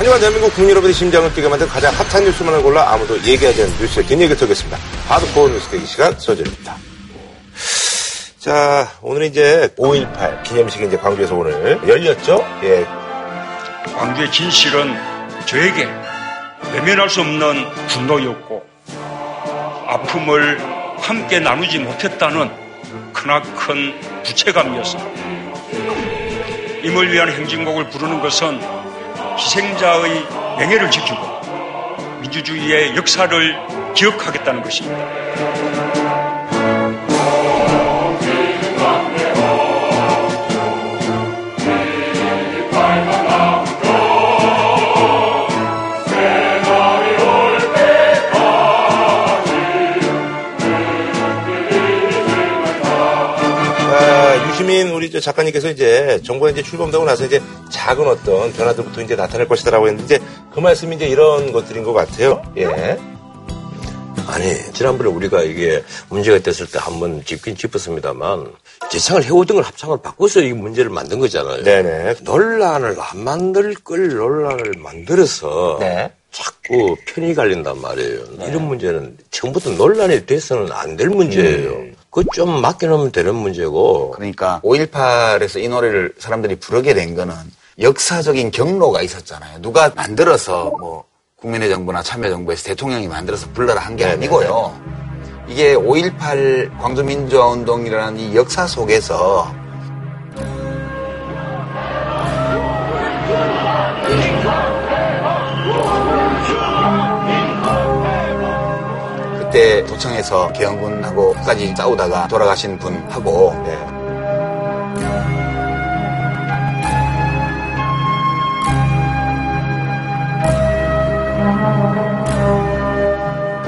하지만 대한민국 국민 여러분의 심장을 뛰게 만든 가장 핫한 뉴스만을 골라 아무도 얘기하지 않는 뉴스의 뒷얘기를 털겠습니다. 하드코어 뉴스 대기 시간 서재입니다. 자, 오늘 이제 5.18 기념식이 이제 광주에서 오늘 열렸죠? 예. 광주의 진실은 저에게 외면할 수 없는 분노였고 아픔을 함께 나누지 못했다는 크나큰 부채감이었습니다. 임을 위한 행진곡을 부르는 것은 희생자의 명예를 지키고 민주주의의 역사를 기억하겠다는 것입니다. 우리 저 작가님께서 이제 정부에 이제 출범되고 나서 이제 작은 어떤 변화들부터 이제 나타날 것이다라고 했는데 이제 그 말씀이 이제 이런 것들인 것 같아요. 예. 아니 지난번에 우리가 이게 문제가 됐을 때 한번 짚긴 짚었습니다만 재창을 해오등을 합창을 바꿔서 이 문제를 만든 거잖아요. 네네. 논란을 안 만들 걸 논란을 만들어서 네. 자꾸 편이 갈린단 말이에요. 이런 문제는 처음부터 논란이 돼서는 안 될 문제예요. 음. 그거 좀 맡겨놓으면 되는 문제고 그러니까 5.18에서 이 노래를 사람들이 부르게 된 거는 역사적인 경로가 있었잖아요. 누가 만들어서 뭐 국민의 정부나 참여정부에서 대통령이 만들어서 불러라 한 게 아니고요. 이게 5.18 광주민주화운동이라는 이 역사 속에서 그때 도청에서 개헌군하고 끝까지 싸우다가 돌아가신 분하고 네.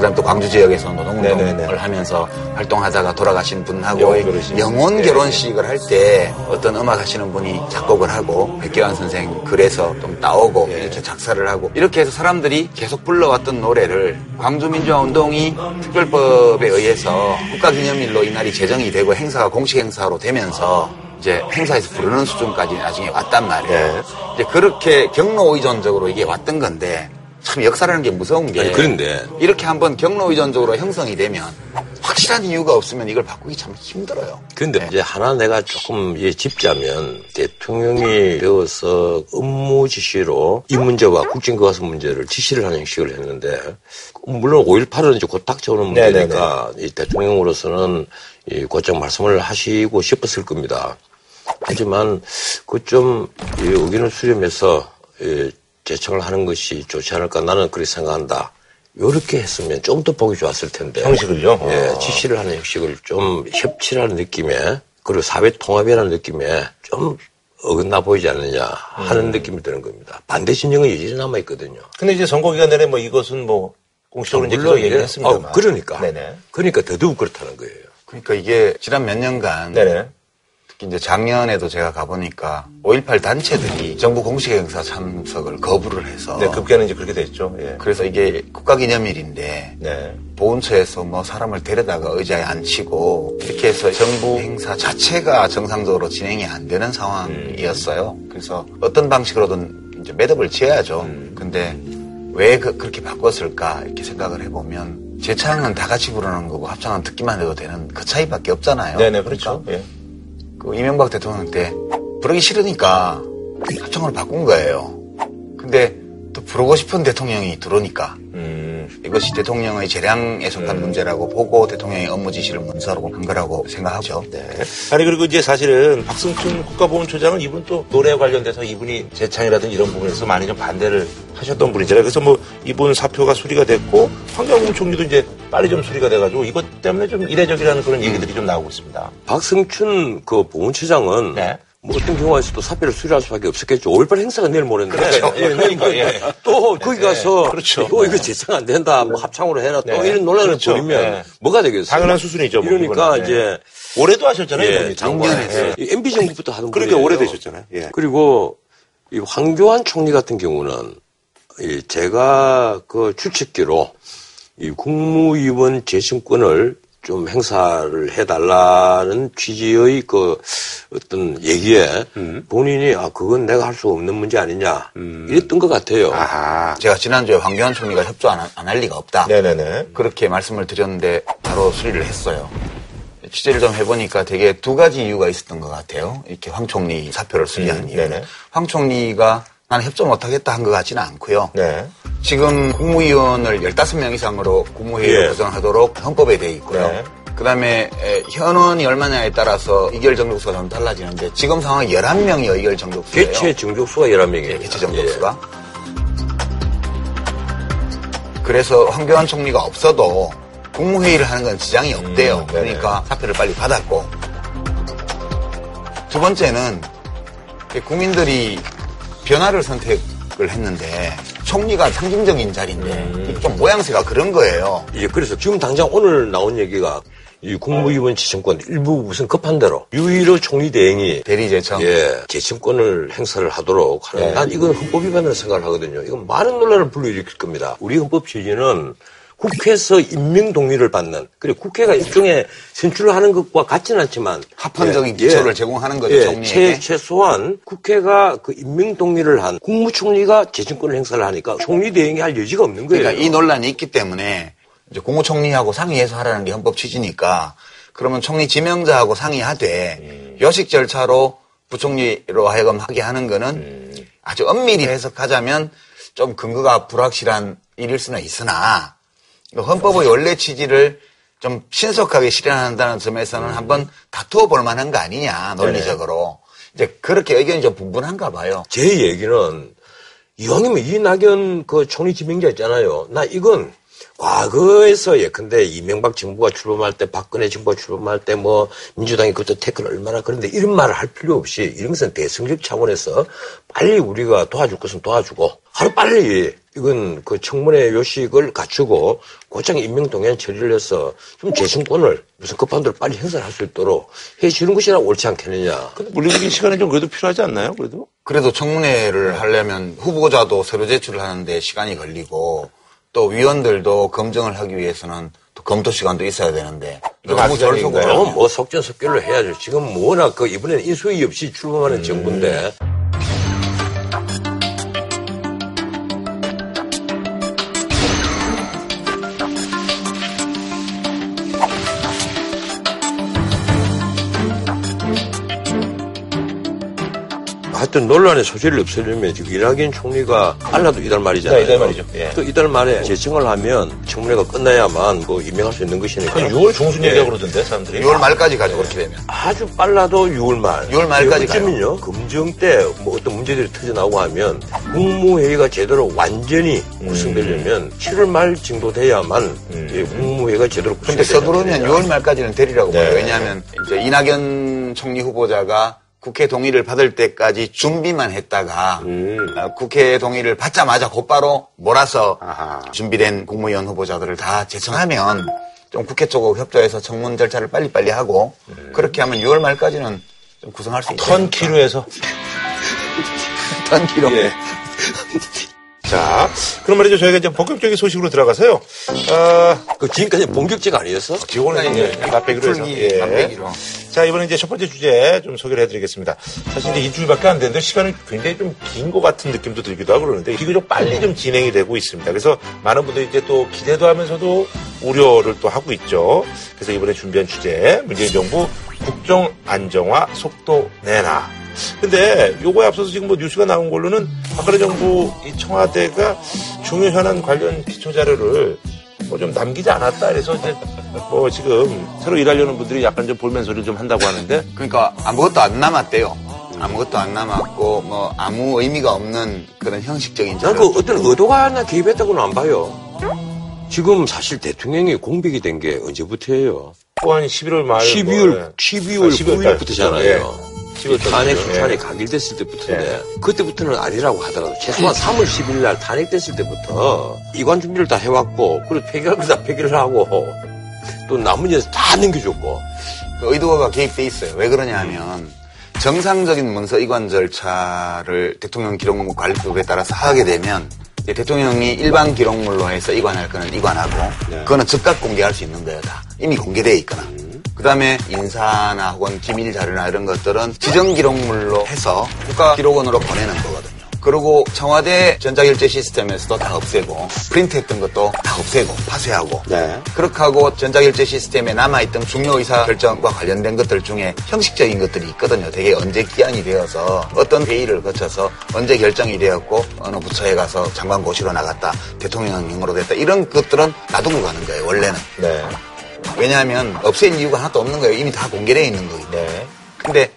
그다음 또 광주 지역에서 노동운동을 네네네. 하면서 활동하다가 돌아가신 분하고 영혼 결혼식. 네. 결혼식을 할 때 어떤 음악 하시는 분이 작곡을 하고 백교환 선생 글에서 좀 따오고 네. 이렇게 작사를 하고 이렇게 해서 사람들이 계속 불러왔던 노래를 광주민주화운동이 특별법에 의해서 국가기념일로 이날이 제정이 되고 행사가 공식 행사로 되면서 이제 행사에서 부르는 수준까지 나중에 왔단 말이에요. 네. 이제 그렇게 경로 의존적으로 이게 왔던 건데 참 역사라는 게 무서운 게 아니 그런데 이렇게 한번 경로 의존적으로 형성이 되면 확실한 이유가 없으면 이걸 바꾸기 참 힘들어요. 근데 네. 이제 하나 내가 조금 예, 짚자면 대통령이 되어서 업무 지시로 이 문제와 국정교과서 문제를 지시를 하는 형식을 했는데 물론 5.18은 이제 곧 닥쳐오는 네네네. 문제니까 이 대통령으로서는 이 곧장 말씀을 하시고 싶었을 겁니다. 하지만 그 좀 의견을 수렴해서 예, 제청을 하는 것이 좋지 않을까 나는 그렇게 생각한다. 이렇게 했으면 좀 더 보기 좋았을 텐데. 형식을요? 예, 어. 지시를 하는 형식을 좀 협치라는 느낌에 그리고 사회 통합이라는 느낌에 좀 어긋나 보이지 않느냐 하는 음. 느낌이 드는 겁니다. 반대 진영은 여전히 남아 있거든요. 근데 이제 선거 기간 내내 뭐 이것은 뭐 공식적으로 이제 계속 얘기했습니다만. 어, 그러니까. 네네. 그러니까 더더욱 그렇다는 거예요. 그러니까 이게 지난 몇 년간 네네. 특히 이제 작년에도 제가 가보니까 5.18 단체들이 정부 공식 행사 참석을 거부를 해서 네, 급기야는 이제 그렇게 됐죠. 예. 그래서 이게 국가기념일인데 네. 보훈처에서 뭐 사람을 데려다가 의자에 앉히고 이렇게 해서 정부 행사 자체가 정상적으로 진행이 안 되는 상황이었어요. 그래서 어떤 방식으로든 이제 매듭을 지어야죠. 근데 왜 그, 렇게 바꿨을까 이렇게 생각을 해보면 재창은 다 같이 부르는 거고 합창은 듣기만 해도 되는 그 차이밖에 없잖아요. 네네, 그렇죠. 예. 그 이명박 대통령 때 부르기 싫으니까 합창을 바꾼 거예요. 근데 또 부르고 싶은 대통령이 들어오니까 음. 이것이 대통령의 재량에 속한 문제라고 보고 대통령의 업무 지시를 문서로 한 거라고 생각하죠. 네. 아니 그리고 이제 사실은 박승춘 국가보훈처장은 이분 또 노래에 관련돼서 이분이 재창이라든지 이런 부분에서 많이 좀 반대를 하셨던 분이잖아요. 그래서 뭐 이분 사표가 수리가 됐고 환경부 총리도 이제 빨리 좀 수리가 돼가지고 이것 때문에 좀 이례적이라는 그런 얘기들이 좀 나오고 있습니다. 박승춘 그 보훈처장은 네. 뭐 어떤 경우에서도 사표를 수리할 수밖에 없었겠죠. 5.18 행사가 내일 모레인데. 그렇죠. 예, 그러니까, 예. 또 거기 가서 그렇죠. 또 이거 재창 안 된다. 뭐 합창으로 해라. 또 네. 이런 논란을 그렇죠. 벌이면 네. 뭐가 되겠어요? 당연한 수순이죠. 뭐. 네. 이제 올해도 하셨잖아요. 예. 장관에 예. 이 MB 정부부터 하던 그러니까 분이에요. 오래되셨잖아요. 예. 그리고 이 황교안 총리 같은 경우는 이 제가 그 추측기로 이 국무위원 재심권을 좀 행사를 해달라는 취지의 그 어떤 얘기에 본인이 아 그건 내가 할 수 없는 문제 아니냐 이랬던 것 같아요. 아하. 제가 지난주에 황교안 총리가 협조 안 할 리가 없다. 네네네. 그렇게 말씀을 드렸는데 바로 수리를 했어요. 취재를 좀 해보니까 되게 두 가지 이유가 있었던 것 같아요. 이렇게 황 총리 사표를 수리한 음. 네네. 황 총리가 나는 협조 못하겠다 한 것 같지는 않고요. 네. 지금 국무위원을 15명 이상으로 국무회의를 예. 구성하도록 헌법에 돼 있고요. 네. 그 다음에 에, 현원이 얼마냐에 따라서 의결 정족수가 좀 달라지는데 지금 상황 11명이 의결 정족수예요. 개최 정족수가 11명이에요. 예, 개최 정족수가. 그래서 황교안 총리가 없어도 국무회의를 하는 건 지장이 없대요. 음. 그러니까 사표를 빨리 받았고. 두 번째는 국민들이 변화를 선택을 했는데 총리가 상징적인 자리인데 음. 좀 모양새가 그런 거예요. 예, 그래서 지금 당장 오늘 나온 얘기가 이 국무위원 재청권 일부 무슨 급한 대로 유일의 총리 대행이 대리제청. 예, 재청권을 행사를 하도록 하는 네. 난 이건 헌법 위반이라고 생각을 하거든요. 이건 많은 논란을 불러일으킬 겁니다. 우리 헌법 취지는 국회에서 임명 동의를 받는 그리고 국회가 일종의 선출하는 것과 같지는 않지만 합헌적인 예, 기초를 예. 제공하는 거죠, 예, 총리에게. 최, 최소한 국회가 그 임명 동의를 한 국무총리가 재청권을 행사를 하니까 총리 대행이 할 여지가 없는 거예요. 그러니까 이 논란이 있기 때문에 이제 국무총리하고 상의해서 하라는 게 헌법 취지니까 그러면 총리 지명자하고 상의하되 음. 요식 절차로 부총리로 하여금 하게 하는 거는 음. 아주 엄밀히 해석하자면 좀 근거가 불확실한 일일 수는 있으나 헌법의 원래 취지를 좀 신속하게 실현한다는 점에서는 음. 한번 다투어 볼 만한 거 아니냐 논리적으로 이제 그렇게 의견이 좀 분분한가 봐요. 제 얘기는 이왕이면 이낙연 그 총리 지명자 있잖아요. 나 이건 과거에서 예컨대 이명박 정부가 출범할 때 박근혜 정부가 출범할 때 뭐 민주당이 그때 태클 얼마나 그런데 이런 말을 할 필요 없이 이런 것은 대승적 차원에서 빨리 우리가 도와줄 것은 도와주고 하루 빨리 이건 그 청문회 요식을 갖추고 고장 임명 동의안 처리를 해서 좀 재승권을 무슨 급한 대로 빨리 행사를 할 수 있도록 해주는 것이나 옳지 않겠느냐. 근데 물리적인 시간이 좀 그래도 필요하지 않나요? 그래도? 그래도 청문회를 하려면 후보자도 서류 제출을 하는데 시간이 걸리고 또 위원들도 검증을 하기 위해서는 또 검토 시간도 있어야 되는데 좀 너무 절속으로 뭐 속전속결로 해야죠. 지금 워낙 그 이번에는 인수위 없이 출범하는 정부인데 하 여튼 논란의 소재를 없애려면 지금 이낙연 총리가 빨라도 이달 말이잖아요. 네, 이달 말이죠. 예. 또 이달 말에 재청을 하면 청문회가 끝나야만 뭐 임명할 수 있는 것이니까. 한 6월 중순 예. 그러던데, 사람들이. 6월 말까지 가죠 그렇게 되면 아주 빨라도 6월 말. 6월 말까지 가요. 검증 때뭐 어떤 문제들이 터져 나오고 하면 국무회의가 제대로 완전히 구성되려면 7월 말 정도 돼야만 이 국무회의가 제대로 근데 구성되지 서두르면 않느냐. 6월 말까지는 되리라고 네. 봐요 왜냐하면 이제 이낙연 총리 후보자가 국회 동의를 받을 때까지 준비만 했다가 음. 어, 국회 동의를 받자마자 곧바로 몰아서 아하. 준비된 국무위원 후보자들을 다 제청하면 좀 국회 쪽하고 협조해서 청문 절차를 빨리빨리 하고 그렇게 하면 6월 말까지는 좀 구성할 수 있다. 턴 키로에서. 턴키로. 예. 자, 그럼 말이죠. 저희가 이제 본격적인 소식으로 들어가서요. 아, 그 지금까지 본격제가 아니었어? 기본은 이제 맛배기로 해서. 예. 맛배기로. 자, 이번에 이제 첫 번째 주제 좀 소개를 해드리겠습니다. 사실 이제 일주일밖에 안 됐는데 시간이 굉장히 좀 긴 것 같은 느낌도 들기도 하고 그러는데 비교적 빨리 좀 진행이 되고 있습니다. 그래서 많은 분들이 이제 또 기대도 하면서도 우려를 또 하고 있죠. 그래서 이번에 준비한 주제, 문재인 정부 국정 안정화 속도 내놔. 근데 요거에 앞서서 지금 뭐 뉴스가 나온 걸로는 박근혜 정부 이 청와대가 중요 현안 관련 기초 자료를 뭐 좀 남기지 않았다. 그래서 이제 뭐 지금 새로 일하려는 분들이 약간 좀 볼멘 소리를 좀 한다고 하는데 그러니까 아무것도 안 남았대요. 아무것도 안 남았고 뭐 아무 의미가 없는 그런 형식적인 난그 어떤 의도가 하나 개입했다고는 안 봐요. 지금 사실 대통령이 공백이 된 게 언제부터예요? 또한 11월 말 12월, 뭐, 예. 12월 아, 12월 달. 9일부터잖아요. 예. 12월 탄핵 예. 각일됐을 때부터인데 그때부터는 아니라고 하더라도 최소한 3월 10일 날 탄핵됐을 때부터 이관 준비를 다 해왔고 그리고 폐기할 거다 폐기를 하고 또 남은 일다 넘겨줬고 그 의도가 개입돼 있어요. 왜 그러냐 하면 정상적인 문서 이관 절차를 대통령 기록물 관리법에 따라서 하게 되면 대통령이 일반 기록물로 해서 이관할 거는 이관하고 네. 그거는 즉각 공개할 수 있는 거예요 다 이미 공개되어 있거나 그 다음에 인사나 혹은 기밀 자료나 이런 것들은 지정 기록물로 해서 국가 기록원으로 보내는 거거든요. 그리고 청와대 전자결제 시스템에서도 다 없애고 프린트했던 것도 다 없애고 파쇄하고 네. 그렇게 하고 전자결제 시스템에 남아있던 중요 의사 결정과 관련된 것들 중에 형식적인 것들이 있거든요. 되게 언제 기한이 되어서 어떤 회의를 거쳐서 언제 결정이 되었고 어느 부처에 가서 장관 고시로 나갔다 대통령령으로 됐다 이런 것들은 놔두고 가는 거예요. 원래는. 네. 왜냐하면 없앨 이유가 하나도 없는 거예요. 이미 다 공개되어 있는 거기 때문에. 네. 근데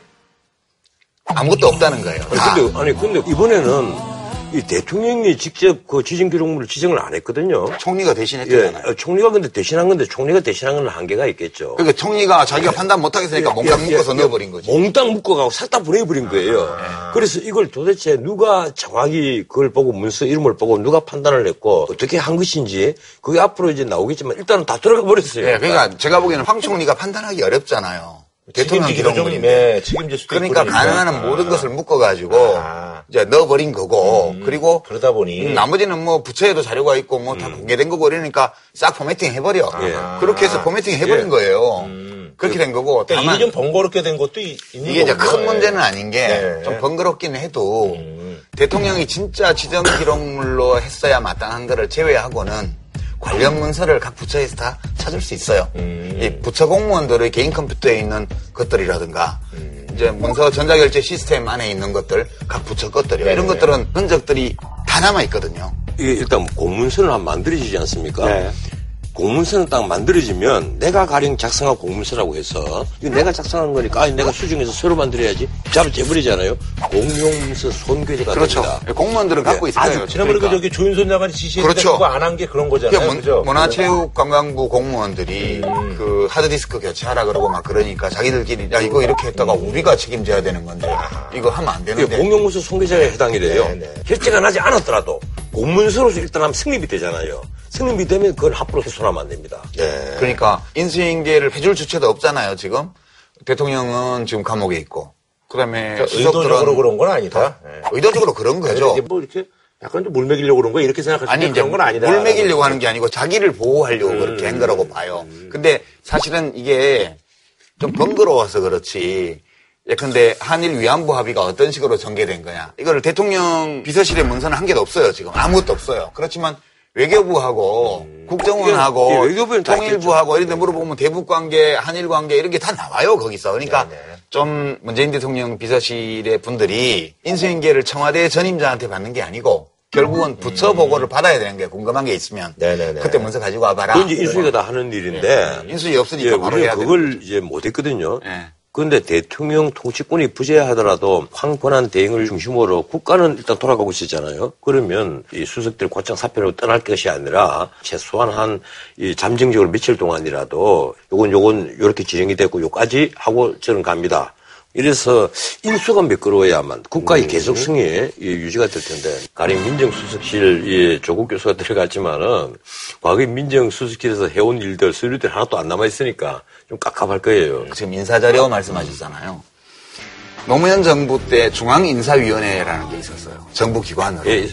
아무것도 없다는 거예요. 다. 아니, 근데, 아니, 근데 이번에는 이 대통령이 직접 그 지정 기록물을 지정을 안 했거든요. 총리가 예, 대신했잖아요. 어, 총리가 근데 대신한 건데 총리가 대신한 건 한계가 있겠죠. 그러니까 총리가 자기가 판단 못 하겠으니까 몽땅 예, 묶어서 예, 넣어버린 거지. 몽땅 묶어가고 싹 다 보내버린 거예요. 그래서 이걸 도대체 누가 정확히 그걸 보고 문서 이름을 보고 누가 판단을 했고 어떻게 한 것인지 그게 앞으로 이제 나오겠지만 일단은 다 들어가 버렸어요. 예, 그러니까 제가 보기에는 황 총리가 판단하기 어렵잖아요. 대통령. 네, 책임질 수도 그러니까 가능한 그러니까. 모든 것을 묶어가지고 아. 이제 넣어버린 거고 그리고 그러다 보니 음, 나머지는 뭐 부처에도 자료가 있고 뭐 다 공개된 거고 이러니까 싹 포매팅 해버려. 예. 그렇게 해서 포매팅 해버린 예. 거예요. 그렇게 된 거고 그러니까 다만 일이 좀 번거롭게 된 것도 있, 는 이게 이제. 큰 문제는 아닌 게 네. 좀 번거롭긴 해도 음. 대통령이 진짜 지정 기록물로 했어야 마땅한 거를 제외하고는 관련 문서를 각 부처에서 다 찾을 수 있어요. 음. 이 부처 공무원들의 개인 컴퓨터에 있는 것들이라든가 음. 이제 문서 전자결제 시스템 안에 있는 것들 각 부처 것들이요. 이런 네. 것들은 흔적들이 다 남아 있거든요. 이게 일단 공문서는 한 만들어지지 않습니까? 네. 공문서는 딱 만들어지면 내가 가령 작성한 공문서라고 해서 이거 내가 작성한 거니까 아니 내가 수정해서 새로 만들어야지 잡아 재버리잖아요. 공용문서 손괴제가 그렇죠. 됩니다. 공무원들은 갖고 있을 아주 거예요. 지난번에 그 그러니까. 저기 조윤선 장관이 지시했는데 그렇죠. 그거 안 한 게 그런 거잖아요. 문- 그죠? 문화체육관광부 공무원들이 음. 그 하드디스크 교체하라 그러고 막 그러니까 자기들끼리 야 이거 이렇게 했다가 우리가 책임져야 되는 건데 이거 하면 안 되는데 공용문서 손괴제가 해당이 돼요. 네, 네. 결제가 나지 않았더라도 공문서로서 일단 하면 승립이 되잖아요. 승립이 되면 그걸 함부로 훼손하면 안 됩니다. 네. 그러니까 인수인계를 해줄 주체도 없잖아요 지금 대통령은 지금 감옥에 있고 그다음에 그러니까 의도적으로 수석들은 그런 건 아니다. 네. 의도적으로 그런 거죠. 뭐 이렇게 약간 좀 물 먹이려고 그런 거 이렇게 생각할 수 아니 있는 그런 건 아니다. 물 먹이려고 하는 게 아니고 자기를 보호하려고 음. 그렇게 한 거라고 봐요. 근데 사실은 이게 좀 번거로워서 그렇지. 예컨대 한일 위안부 합의가 어떤 식으로 전개된 거냐. 이거를 대통령 비서실에 문서는 한 개도 없어요. 지금 아무것도 없어요. 그렇지만 외교부하고 국정원하고 예, 통일부하고 이런 데 물어보면 대북 관계, 한일 관계 이런 게 다 나와요. 거기서. 그러니까 네네. 좀 문재인 대통령 비서실의 분들이 인수인계를 청와대 전임자한테 받는 게 아니고 결국은 부처 보고를 받아야 되는 게 궁금한 게 있으면 네네네. 그때 문서 가지고 와봐라. 그건 이제 인수위가 다 하는 일인데 인수위 없으니까 예, 바로 우리는 해야 그걸 이제 못했거든요. 예. 그런데 대통령 통치권이 부재하더라도 황권한 대응을 중심으로 국가는 일단 돌아가고 있었잖아요. 그러면 이 수석들 곧장 사표로 떠날 것이 아니라 최소한 한 이 잠정적으로 며칠 동안이라도 요건 요건 요렇게 진행이 됐고 요까지 하고 저는 갑니다. 이래서 인수가 매끄러워야만 국가의 계속성이 예, 유지가 될 텐데 가령 민정수석실 예, 조국 교수가 들어갔지만은 과거에 민정수석실에서 해온 일들 서류들 하나도 안 남아 있으니까 좀 깝깝할 거예요. 지금 인사자료 말씀하셨잖아요. 노무현 정부 때 중앙인사위원회라는 게 있었어요. 정부 기관으로. 예.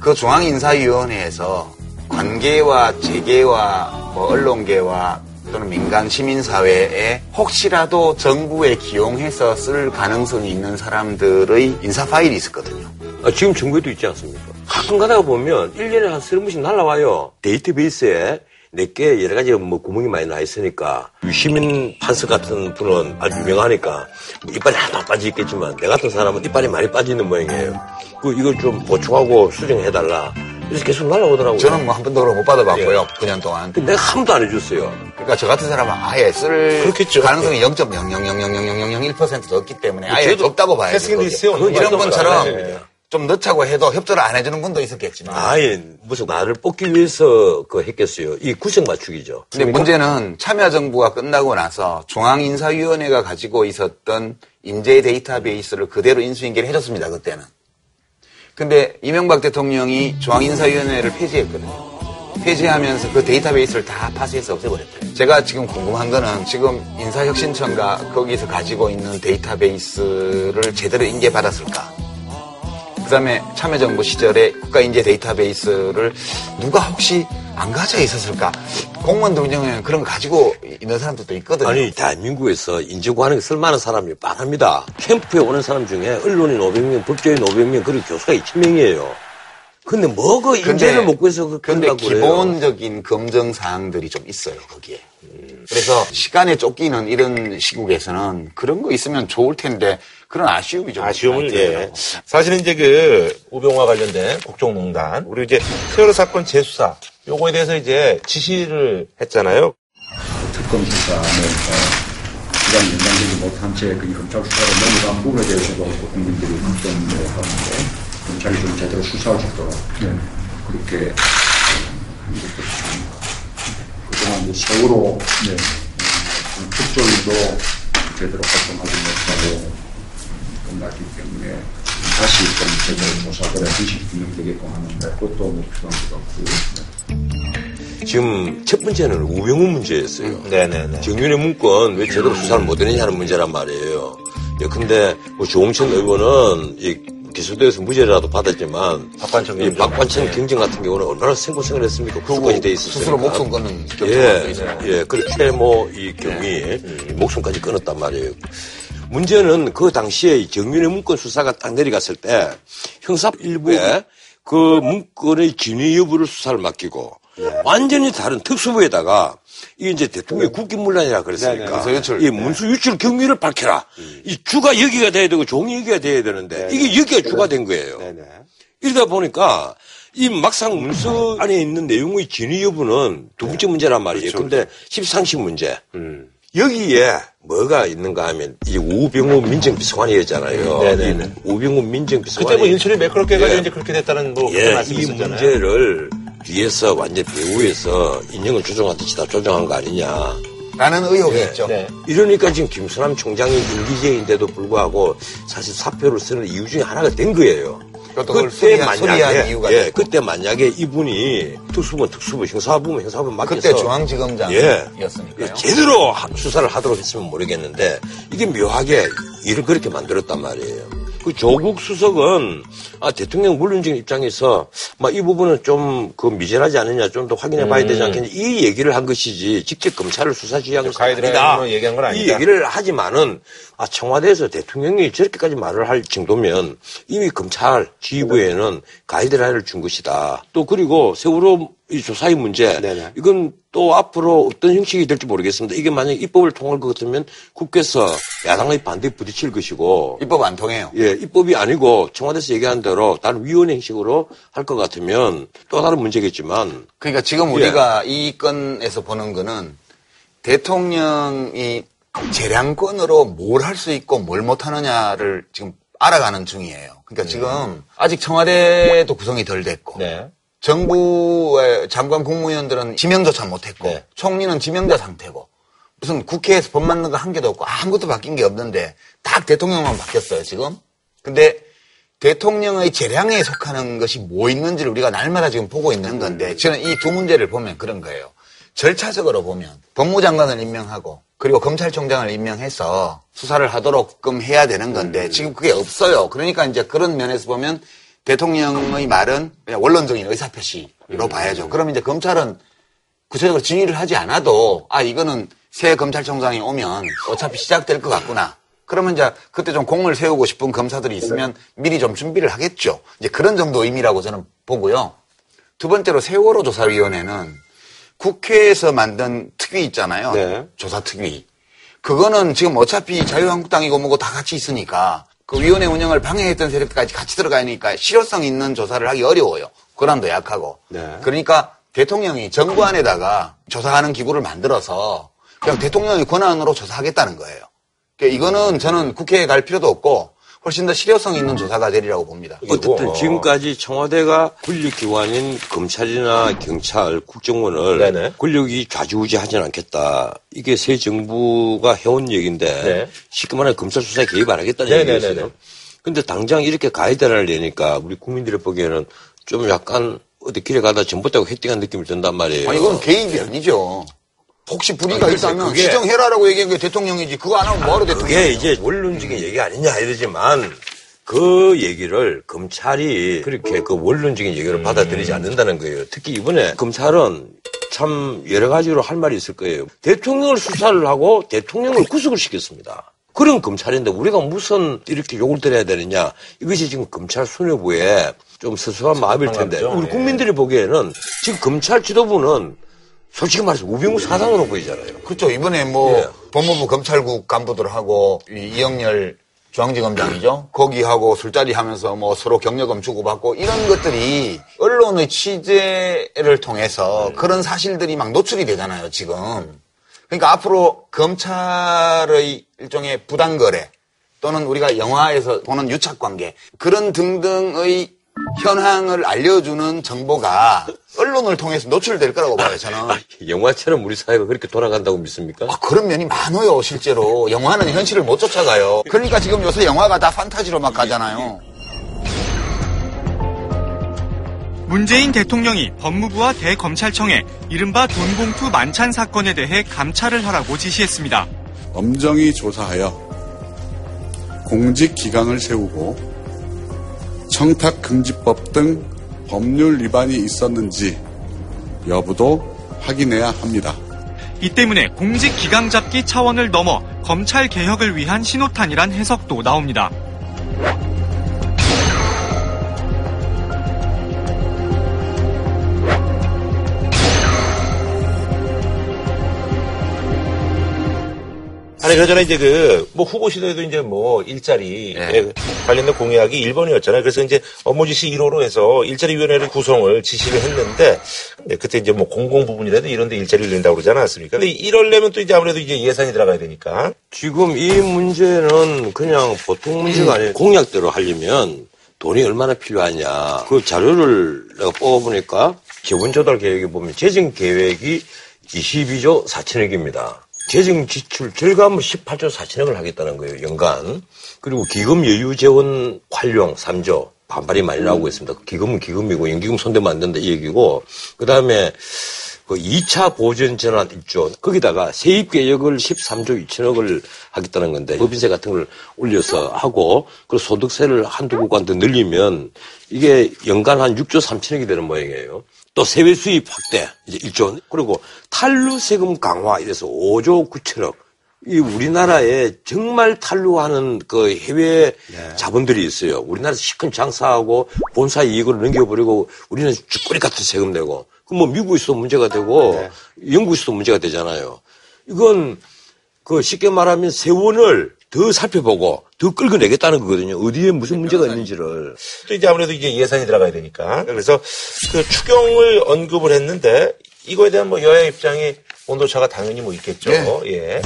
그 중앙인사위원회에서 관계와 재계와 뭐 언론계와 또는 민간 시민사회에 혹시라도 정부에 기용해서 쓸 가능성이 있는 사람들의 인사 파일이 있었거든요. 아, 지금 정부에도 있지 않습니까? 가끔 가다가 보면 1년에 한 서른 번씩 날라와요. 데이터베이스에 내게 여러 가지 뭐 구멍이 많이 나 있으니까 유시민 판서 같은 분은 아주 유명하니까 뭐 이빨이 하나도 안 빠져 있겠지만 내 같은 사람은 이빨이 많이 빠져 있는 모양이에요. 그 이걸 좀 보충하고 수정해달라. 그래서 계속 날라오더라고요. 저는 뭐 한 번도 그걸 못 받아봤고요. 9년 동안. 근데 내가 한 번도 안 해줬어요. 그러니까 저 같은 사람은 아예 쓸 그렇겠죠. 가능성이 0.0000001%도 없기 때문에 아예 없다고 봐야죠. 이런. 분처럼 네. 좀 넣자고 해도 협조를 안 해주는 분도 있었겠지만. 아예 무슨 나를 뽑기 위해서 그 했겠어요. 이 구색 맞추기죠. 근데 문제는 참여정부가 끝나고 나서 중앙인사위원회가 가지고 있었던 인재 데이터베이스를 그대로 인수인계를 해줬습니다, 그때는. 근데 이명박 대통령이 중앙인사위원회를 폐지했거든요. 폐지하면서 그 데이터베이스를 다 파쇄해서 없애버렸대요. 제가 지금 궁금한 거는 지금 인사혁신처가 거기서 가지고 있는 데이터베이스를 제대로 인계받았을까? 그 다음에 참여정부 시절에 국가인재 데이터베이스를 누가 혹시 안 가져 있었을까? 공무원들 중에 그런 거 가지고 있는 사람들도 있거든요. 아니 대한민국에서 인증구하는 게 쓸만한 사람이 빤합니다. 캠프에 오는 사람 중에 언론인 500명, 법조인 500명, 그리고 교수가 2,000명이에요. 근데 뭐그 인재를 못 구해서 그렇게 근데 한다고 그래요. 기본적인 검증 사항들이 좀 있어요 거기에. 그래서 시간에 쫓기는 이런 시국에서는 그런 거 있으면 좋을 텐데 그런 아쉬움이 좀 아쉬움을 많이 예. 사실은 이제 그 우병우와 관련된 국정농단 우리 이제 세월호 사건 재수사 요거에 대해서 이제 지시를 했잖아요. 특검 수사는 어, 시간 연장되지 못한 채그 검찰 수사로 넘어간 부분에 대해서도 국민들이 걱정을 하는데 검찰이 좀 제대로 수사할 수 있도록 그렇게 것도 좋습니다. 그동안 이제 세월호 네. 어, 특조위도 제대로 활동하지 못하고 끝났기 때문에 다시 좀 제대로 조사들에 현실 규명되게끔 하는데 그것도 뭐 필요한 것 같고 네. 지금 첫 번째는 우병우 문제였어요. 음, 네네네. 정윤의 문건 왜 제대로 수사를 못 했느냐는 문제란 말이에요. 예컨대 뭐 조홍천 의원은 이 기소돼서 무죄라도 받았지만 박관청 이. 박관청 네. 경정 같은 경우는 얼마나 생고생을 했습니까? 구속까지 돼 있었어요. 스스로 목숨 끊는 경우도 예, 있어요. 예, 그렇게 뭐이 경위 목숨까지 끊었단 말이에요. 문제는 그 당시에 이 정윤의 문건 수사가 딱 내려갔을 때 형사 일부에 그 문건의 진위 여부를 수사를 맡기고 완전히 다른 특수부에다가 이게 이제 대통령의 국기문란이라 그랬으니까 문서 유출. 이 문서 유출 경위를 밝혀라. 이 주가 여기가 돼야 되고 종이 여기가 돼야 되는데 이게 여기가 주가 된 거예요. 이러다 보니까 이 막상 문서 안에 있는 내용의 진위 여부는 두 번째 문제란 말이에요. 근데 십상시 문제. 여기에 뭐가 있는가 하면 이 우병우 민정비서관이었잖아요. 우병우 민정비서관이 그때 뭐 일처리 매끄럽게 해가지고 예. 이제 그렇게 됐다는 뭐 그런 예, 말씀 이 있었잖아요. 문제를 뒤에서 완전 배후에서 인형을 조종하듯이 다 조종한 거 아니냐. 라는 의혹이 있죠. 네. 이러니까 지금 김수남 총장이 일기제인데도 불구하고 사실 사표를 쓰는 이유 중에 하나가 된 거예요. 그걸 수리한- 수리한 이유가 예. 그때 만약에 이분이 특수본 특수부 형사부면 형사부 맡겨서 그때 중앙지검장이었으니까요. 예, 제대로 하- 수사를 하도록 했으면 모르겠는데 이게 묘하게 일을 그렇게 만들었단 말이에요. 그 조국 수석은 아, 대통령 물론적인 입장에서 막 이 부분은 좀 그 미진하지 않느냐 좀 더 확인해 봐야 되지 않겠냐 이 얘기를 한 것이지 직접 검찰을 수사 지휘한 것이 가이드라인으로 아니다. 얘기한 건이 아니다. 얘기를 하지만은 아, 청와대에서 대통령이 저렇게까지 말을 할 정도면 이미 검찰 지휘부에는 가이드라인을 준 것이다. 또 그리고 세월호 이 조사의 문제 이건 또 앞으로 어떤 형식이 될지 모르겠습니다. 이게 만약 입법을 통할 것 같으면 국회에서 야당의 반대에 부딪힐 것이고 입법 안 통해요. 예, 입법이 아니고 청와대에서 얘기한 대로 다른 위원회 형식으로 할 것 같으면 또 다른 문제겠지만 그러니까 지금 예. 우리가 이 건에서 보는 거는 대통령이 재량권으로 뭘 할 수 있고 뭘 못하느냐를 지금 알아가는 중이에요. 그러니까 지금 아직 청와대도 구성이 덜 됐고 네. 정부의 장관 국무위원들은 지명조차 못했고 네. 총리는 지명자 상태고 무슨 국회에서 법 만든 거한 개도 없고 아무것도 바뀐 게 없는데 딱 대통령만 바뀌었어요 지금. 근데 대통령의 재량에 속하는 것이 뭐 있는지를 우리가 날마다 지금 보고 있는 건데 저는 이 두 문제를 보면 그런 거예요. 절차적으로 보면 법무장관을 임명하고 그리고 검찰총장을 임명해서 수사를 하도록끔 해야 되는 건데 지금 그게 없어요. 그러니까 이제 그런 면에서 보면 대통령의 말은 그냥 원론적인 의사표시로 봐야죠. 그럼 이제 검찰은 구체적으로 진위를 하지 않아도 아 이거는 새 검찰총장이 오면 어차피 시작될 것 같구나. 그러면 이제 그때 좀 공을 세우고 싶은 검사들이 있으면 미리 좀 준비를 하겠죠. 이제 그런 정도 의미라고 저는 보고요. 두 번째로 세월호 조사위원회는 국회에서 만든 특위 있잖아요. 네. 조사 특위. 그거는 지금 어차피 자유한국당이고 뭐고 다 같이 있으니까 그 위원회 운영을 방해했던 세력까지 같이 들어가니까 실효성 있는 조사를 하기 어려워요. 권한도 약하고. 네. 그러니까 대통령이 정부 안에다가 조사하는 기구를 만들어서 그냥 대통령의 권한으로 조사하겠다는 거예요. 그러니까 이거는 저는 국회에 갈 필요도 없고 훨씬 더 실효성 있는 조사가 되리라고 봅니다. 어쨌든 지금까지 청와대가 권력기관인 검찰이나 경찰, 국정원을 네네. 권력이 좌지우지하지는 않겠다. 이게 새 정부가 해온 얘기인데 네. 쉽게 말하면 검찰 수사에 개입 안 하겠다는. 얘기였어요. 근데 당장 이렇게 가이드라인을 내니까 우리 국민들이 보기에는 좀 약간 어디 길에 가다 전봇대고 헤딩한 느낌이 든단 말이에요. 아니, 이건 개입이 아니죠. 혹시 불이가 아니, 글쎄, 있다면 그게- 시정해라라고 얘기한 게 대통령이지. 그거 안 하면 뭐하러 대통령이에요? 그게 이제 원론적인 얘기 아니냐 이러지만 그 얘기를 검찰이 그렇게 그 원론적인 얘기를 받아들이지 않는다는 거예요. 특히 이번에 검찰은 참 여러 가지로 할 말이 있을 거예요. 대통령을 수사를 하고 대통령을 구속을 시켰습니다. 그런 검찰인데 우리가 무슨 이렇게 욕을 들어야 되느냐. 이것이 지금 검찰 수뇌부에 좀 서서한 마음일 텐데. 우리 예. 국민들이 보기에는 지금 검찰 지도부는 솔직히 말해서 우병우 사상으로 보이잖아요. 그렇죠. 이번에 뭐 예. 법무부 검찰국 간부들하고 이 이영렬 중앙지검장이죠. 거기하고 술자리 하면서 뭐 서로 경력금 주고받고 이런 것들이 언론의 취재를 통해서 그런 사실들이 막 노출이 되잖아요, 지금. 그러니까 앞으로 검찰의 일종의 부당거래 또는 우리가 영화에서 보는 유착관계 그런 등등의 현황을 알려주는 정보가 언론을 통해서 노출될 거라고 봐요, 저는. 영화처럼 우리 사회가 그렇게 돌아간다고 믿습니까? 아, 그런 면이 많아요, 실제로. 영화는 현실을 못 쫓아가요. 그러니까 지금 요새 영화가 다 판타지로 막 가잖아요. 문재인 대통령이 법무부와 대검찰청에 이른바 돈봉투 만찬 사건에 대해 감찰을 하라고 지시했습니다. 엄정히 조사하여 공직 기강을 세우고 청탁금지법 등 법률 위반이 있었는지 여부도 확인해야 합니다. 이 때문에 공직 기강 잡기 차원을 넘어 검찰 개혁을 위한 신호탄이란 해석도 나옵니다. 아니 그러잖아 이제 그 뭐 후보 시대에도 이제 뭐 일자리 에 관련된 공약이 1번이었잖아요. 그래서 이제 업무 지시 1호로 해서 일자리 위원회를 구성을 지시를 했는데 네, 그때 이제 뭐 공공 부분이라도 이런 데 일자리를 낸다고 그러지 않았습니까? 근데 이럴려면 또 이제 아무래도 이제 예산이 들어가야 되니까 지금 이 문제는 그냥 보통 문제가 아니에요. 공약대로 하려면 돈이 얼마나 필요하냐. 그 자료를 내가 뽑아보니까 재원 조달 계획에 보면 재정 계획이 22조 4천억입니다. 재정 지출 절감을 18조 4천억을 하겠다는 거예요, 연간. 그리고 기금 여유 재원 활용 3조. 반발이 많이 나오고 있습니다. 기금은 기금이고 연기금 손대면 안 된다 이 얘기고. 그 다음에 그 2차 보전 전환 1조, 거기다가 세입 개혁을 13조 2천억을 하겠다는 건데, 법인세 같은 걸 올려서 하고, 그리고 소득세를 한두 구간 더 늘리면, 이게 연간 한 6조 3천억이 되는 모양이에요. 또 세외 수입 확대, 이제 1조, 그리고 탈루 세금 강화, 이래서 5조 9천억. 이 우리나라에 정말 탈루하는 그 해외 자본들이 있어요. 우리나라에서 시큰 장사하고 본사 이익을 넘겨버리고 우리는 쥐꼬리 같은 세금 내고 그럼 뭐 미국에서도 문제가 되고 영국에서도 문제가 되잖아요. 이건 그 쉽게 말하면 세원을 더 살펴보고 더 끌어내겠다는 거거든요. 어디에 무슨 문제가 있는지를. 또 이제 아무래도 이제 예산이 들어가야 되니까 그래서 그 추경을 언급을 했는데 이거에 대한 뭐 여야 입장이 온도차가 당연히 뭐 있겠죠. 네. 예.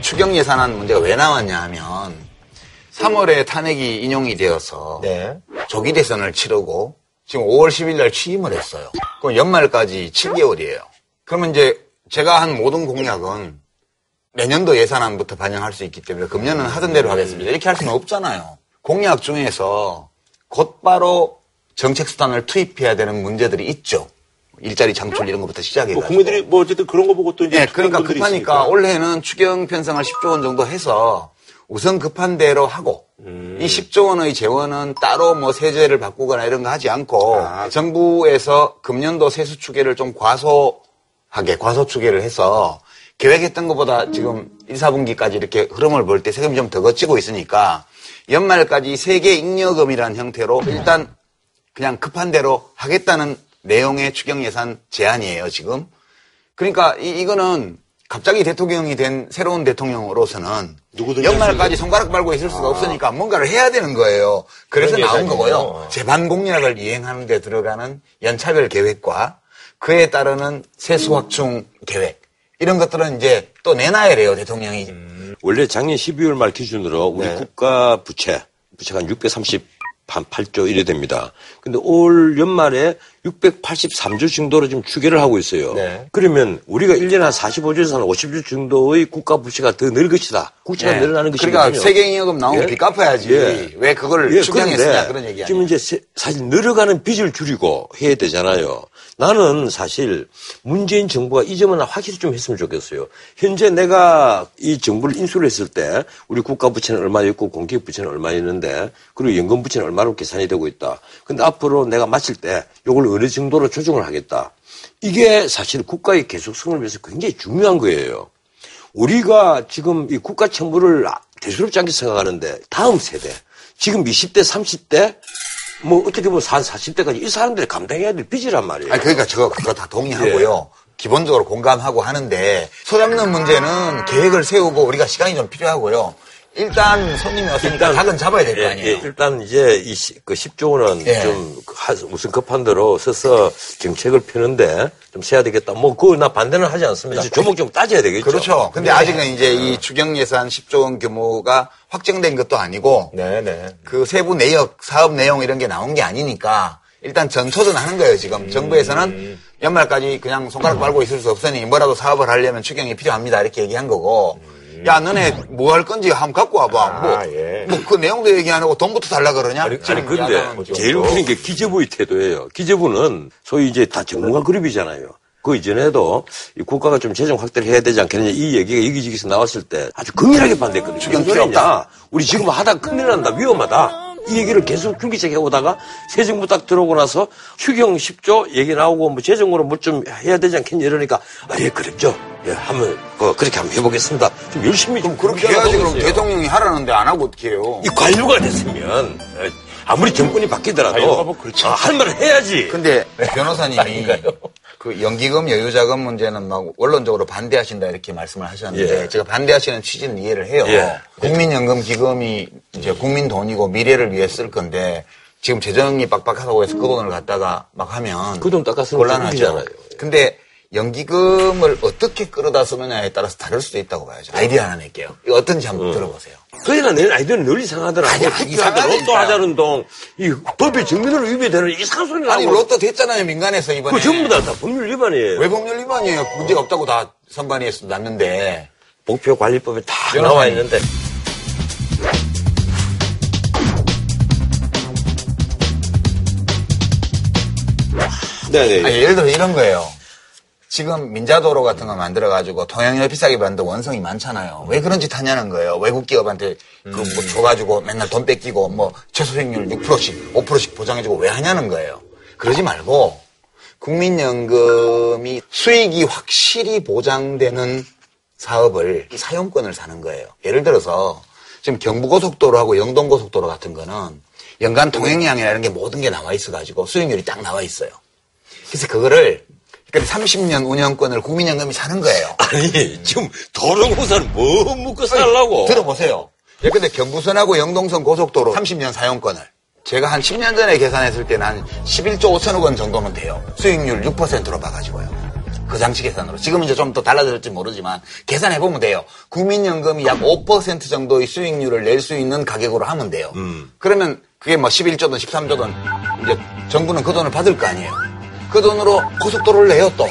추경 예산안 문제가 왜 나왔냐 하면 3월에 탄핵이 인용이 되어서 네. 조기 대선을 치르고 지금 5월 10일 날 취임을 했어요. 그럼 연말까지 7개월이에요. 그러면 이제 제가 한 모든 공약은 내년도 예산안부터 반영할 수 있기 때문에 금년은 하던 대로 하겠습니다. 이렇게 할 수는 없잖아요. 공약 중에서 곧바로 정책 수단을 투입해야 되는 문제들이 있죠. 일자리 창출 이런 것부터 시작해가지고. 뭐 국민들이 뭐 어쨌든 그런 거 보고 또 이제 네, 그러니까 급하니까 있으니까. 올해는 추경 편성을 10조 원 정도 해서 우선 급한 대로 하고 음. 이 10조 원의 재원은 따로 뭐 세제를 바꾸거나 이런 거 하지 않고 아. 정부에서 금년도 세수 추계를 좀 과소하게 과소 추계를 해서 계획했던 것보다 지금 1, 4분기까지 이렇게 흐름을 볼 때 세금이 좀 더 거치고 있으니까 연말까지 세계 잉여금이라는 형태로 일단 그냥 급한 대로 하겠다는 내용의 추경 예산 제안이에요, 지금. 그러니까 이, 이거는 갑자기 대통령이 된 새로운 대통령으로서는 연말까지 손가락 빨고 있을 수가 없으니까 뭔가를 해야 되는 거예요. 그래서 나온. 거고요. 재반 공약을 이행하는 데 들어가는 연차별 계획과 그에 따르는 세수 확충 계획 이런 것들은 이제 또 내놔야 돼요, 대통령이. 음. 원래 작년 12월 말 기준으로 우리 네. 국가 부채, 부채가 한 한 8조 이래 됩니다. 근데 올 연말에 683조 정도로 지금 추계를 하고 있어요. 네. 그러면 우리가 1년에 한 45조에서 한 50조 정도의 국가 부채가 더 늘 것이다. 국채가 네. 늘어나는 것이거든요. 그러니까 세계인여금 나오면 예? 빚 갚아야지. 예. 왜 그걸 예, 추경했으냐 그런데 그런 얘기 지금 아니에요. 이제 세- 사실 늘어가는 빚을 줄이고 해야 되잖아요. 나는 사실 문재인 정부가 이 점은 확실히 좀 했으면 좋겠어요. 현재 내가 이 정부를 인수를 했을 때 우리 국가 부채는 얼마 있고 공기업 부채는 얼마 있는데 그리고 연금 부채는 얼마로 계산이 되고 있다. 근데 앞으로 내가 마칠 때 이걸 어느 정도로 조정을 하겠다. 이게 사실 국가의 계속성을 위해서 굉장히 중요한 거예요. 우리가 지금 이 국가 정부를 대수롭지 않게 생각하는데 다음 세대 지금 20대 30대 뭐 어떻게 보면 40, 40대까지 이 사람들이 감당해야 될 빚이란 말이에요. 아니 그러니까 저 그거 다 동의하고요. 예. 기본적으로 공감하고 하는데 소잡는 문제는 계획을 세우고 우리가 시간이 좀 필요하고요. 일단 손님이 왔으니까 닭은 잡아야 될거 예, 아니에요. 예, 일단 이제 이 시- 그 10조 원은 예. 좀 하- 무슨 급한 대로 써서 정책을 펴는데 좀 세야 되겠다. 뭐 그거 나 반대는 하지 않습니다. 조목 좀 따져야 되겠죠. 그렇죠. 근데 아직은 이제 이 추경 예산 10조 원 규모가 확정된 것도 아니고 네, 네. 그 세부 내역, 사업 내용 이런 게 나온 게 아니니까 일단 전초전 하는 거예요, 지금. 정부에서는 연말까지 그냥 손가락 빨고 있을 수 없으니 뭐라도 사업을 하려면 추경이 필요합니다. 이렇게 얘기한 거고. 야, 너네 뭐 할 건지 한번 갖고 와봐. 뭐, 아, 예. 뭐 그 내용도 얘기 안 하고 돈부터 달라 그러냐? 아니, 아니 근데. 제일 웃기는 게 기재부의 태도예요. 기재부는 소위 이제 다 전문가 그룹이잖아요. 그 이전에도 이 국가가 좀 재정 확대를 해야 되지 않겠느냐 이 얘기가 여기저기서 나왔을 때 아주 긍일하게 반대했거든요. 무슨 필요 없다. 우리 지금 하다 큰일 난다. 위험하다. 이 얘기를 계속 줄기차게 해오다가 새 정부 딱 들어오고 나서 추경 10조 얘기 나오고 뭐 재정으로 뭐 좀 해야 되지 않겠냐 이러니까 아, 예, 그랬죠. 예, 한번 그, 그렇게 한번 해보겠습니다. 좀 열심히 좀 그렇게 해야지 그럼 대통령이 하라는데 안 하고 어떻게 해요? 이 관료가 됐으면 에, 아무리 정권이 바뀌더라도 뭐 그렇지 아, 할 말을 해야지. 근데 변호사님이 그 연기금 여유자금 문제는 막 원론적으로 반대하신다 이렇게 말씀을 하셨는데 예. 제가 반대하시는 취지는 이해를 해요. 예. 국민연금 기금이 이제 국민 돈이고 미래를 위해 쓸 건데 지금 재정이 빡빡하다고 해서 그 돈을 갖다가 막 하면 그 돈 닦았으면 곤란하죠. 곤란하잖아요. 근데 연기금을 어떻게 끌어다 쓰느냐에 따라서 다를 수도 있다고 봐야죠. 아이디어 하나 낼게요. 이거 어떤지 한번 들어보세요. 그러나 내 아이들은 늘 이상하더라고. 아니, 아니, 이상하다니까요. 로또 하자는 동, 이 법의 정면으로 위배되는 이상한 소리 아니. 로또 됐잖아요 민간에서 이번에. 그 전부 다, 다 법률 위반이에요. 왜 법률 위반이에요? 문제가 없다고 다 선관위에 서 났는데. 목표 관리법에 다 변호사님. 나와 있는데. 네네. 아니, 예를 들어 이런 거예요. 지금 민자도로 같은 거 만들어가지고 통영에 비싸게 받는데 원성이 많잖아요. 왜 그런 짓 하냐는 거예요. 외국 기업한테 그뭐 줘가지고 맨날 돈 뺏기고 뭐 최소 수익률 6%씩, 5%씩 보장해주고 왜 하냐는 거예요. 그러지 말고 국민연금이 수익이 확실히 보장되는 사업을 사용권을 사는 거예요. 예를 들어서 지금 경부고속도로하고 영동고속도로 같은 거는 연간 통행량이나 이런 게 모든 게 나와 있어가지고 수익률이 딱 나와 있어요. 그래서 그거를 그러니까 30년 운영권을 국민연금이 사는 거예요. 아니, 지금 도로공사는 뭐 묻고 살라고. 들어보세요. 예컨대 경부선하고 영동선 고속도로 30년 사용권을 제가 한 10년 전에 계산했을 때는 한 11조 5천억 원 정도면 돼요. 수익률 6%로 봐가지고요. 그 당시 계산으로. 지금 이제 좀 더 달라졌을지 모르지만 계산해보면 돼요. 국민연금이 약 5% 정도의 수익률을 낼 수 있는 가격으로 하면 돼요. 그러면 그게 뭐 11조든 13조든 이제 정부는 그 돈을 받을 거 아니에요. 그 돈으로 고속도로를 내요 또.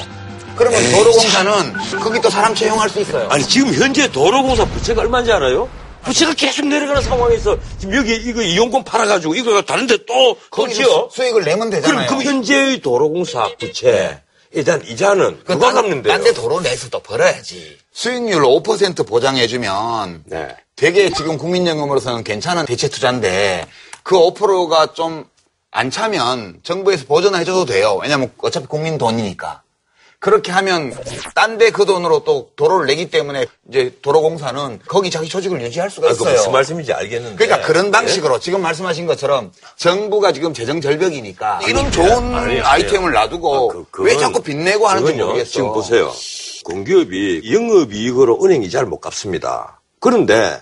그러면 도로공사는 거기 또 사람 채용할 수 있어요. 아니, 지금 현재 도로공사 부채가 얼마인지 알아요? 부채가 계속 내려가는 상황에서 지금 여기 이거 이용권 팔아가지고 이거 다른 데또 또? 수- 수익을 내면 그럼, 되잖아요. 그럼 현재의 도로공사 부채. 일단 이자는 그 누가 딴- 갚는데요? 딴데 도로 내서 또 벌어야지. 수익률 5% 보장해주면 네. 되게 지금 국민연금으로서는 괜찮은 대체 투자인데 그 5%가 좀 안 차면 정부에서 보전해줘도 돼요. 왜냐면 어차피 국민 돈이니까. 그렇게 하면 딴 데 그 돈으로 또 도로를 내기 때문에 이제 도로공사는 거기 자기 조직을 유지할 수가 아, 그 있어요. 무슨 말씀인지 알겠는데. 그러니까 그런 예? 방식으로 지금 말씀하신 것처럼 정부가 지금 재정 절벽이니까 이런 좋은 아니. 아이템을 놔두고 아, 그- 그건- 왜 자꾸 빚내고 하는지 그건요, 모르겠어. 지금 보세요. 공기업이 영업이익으로 은행이 잘 못 갚습니다. 그런데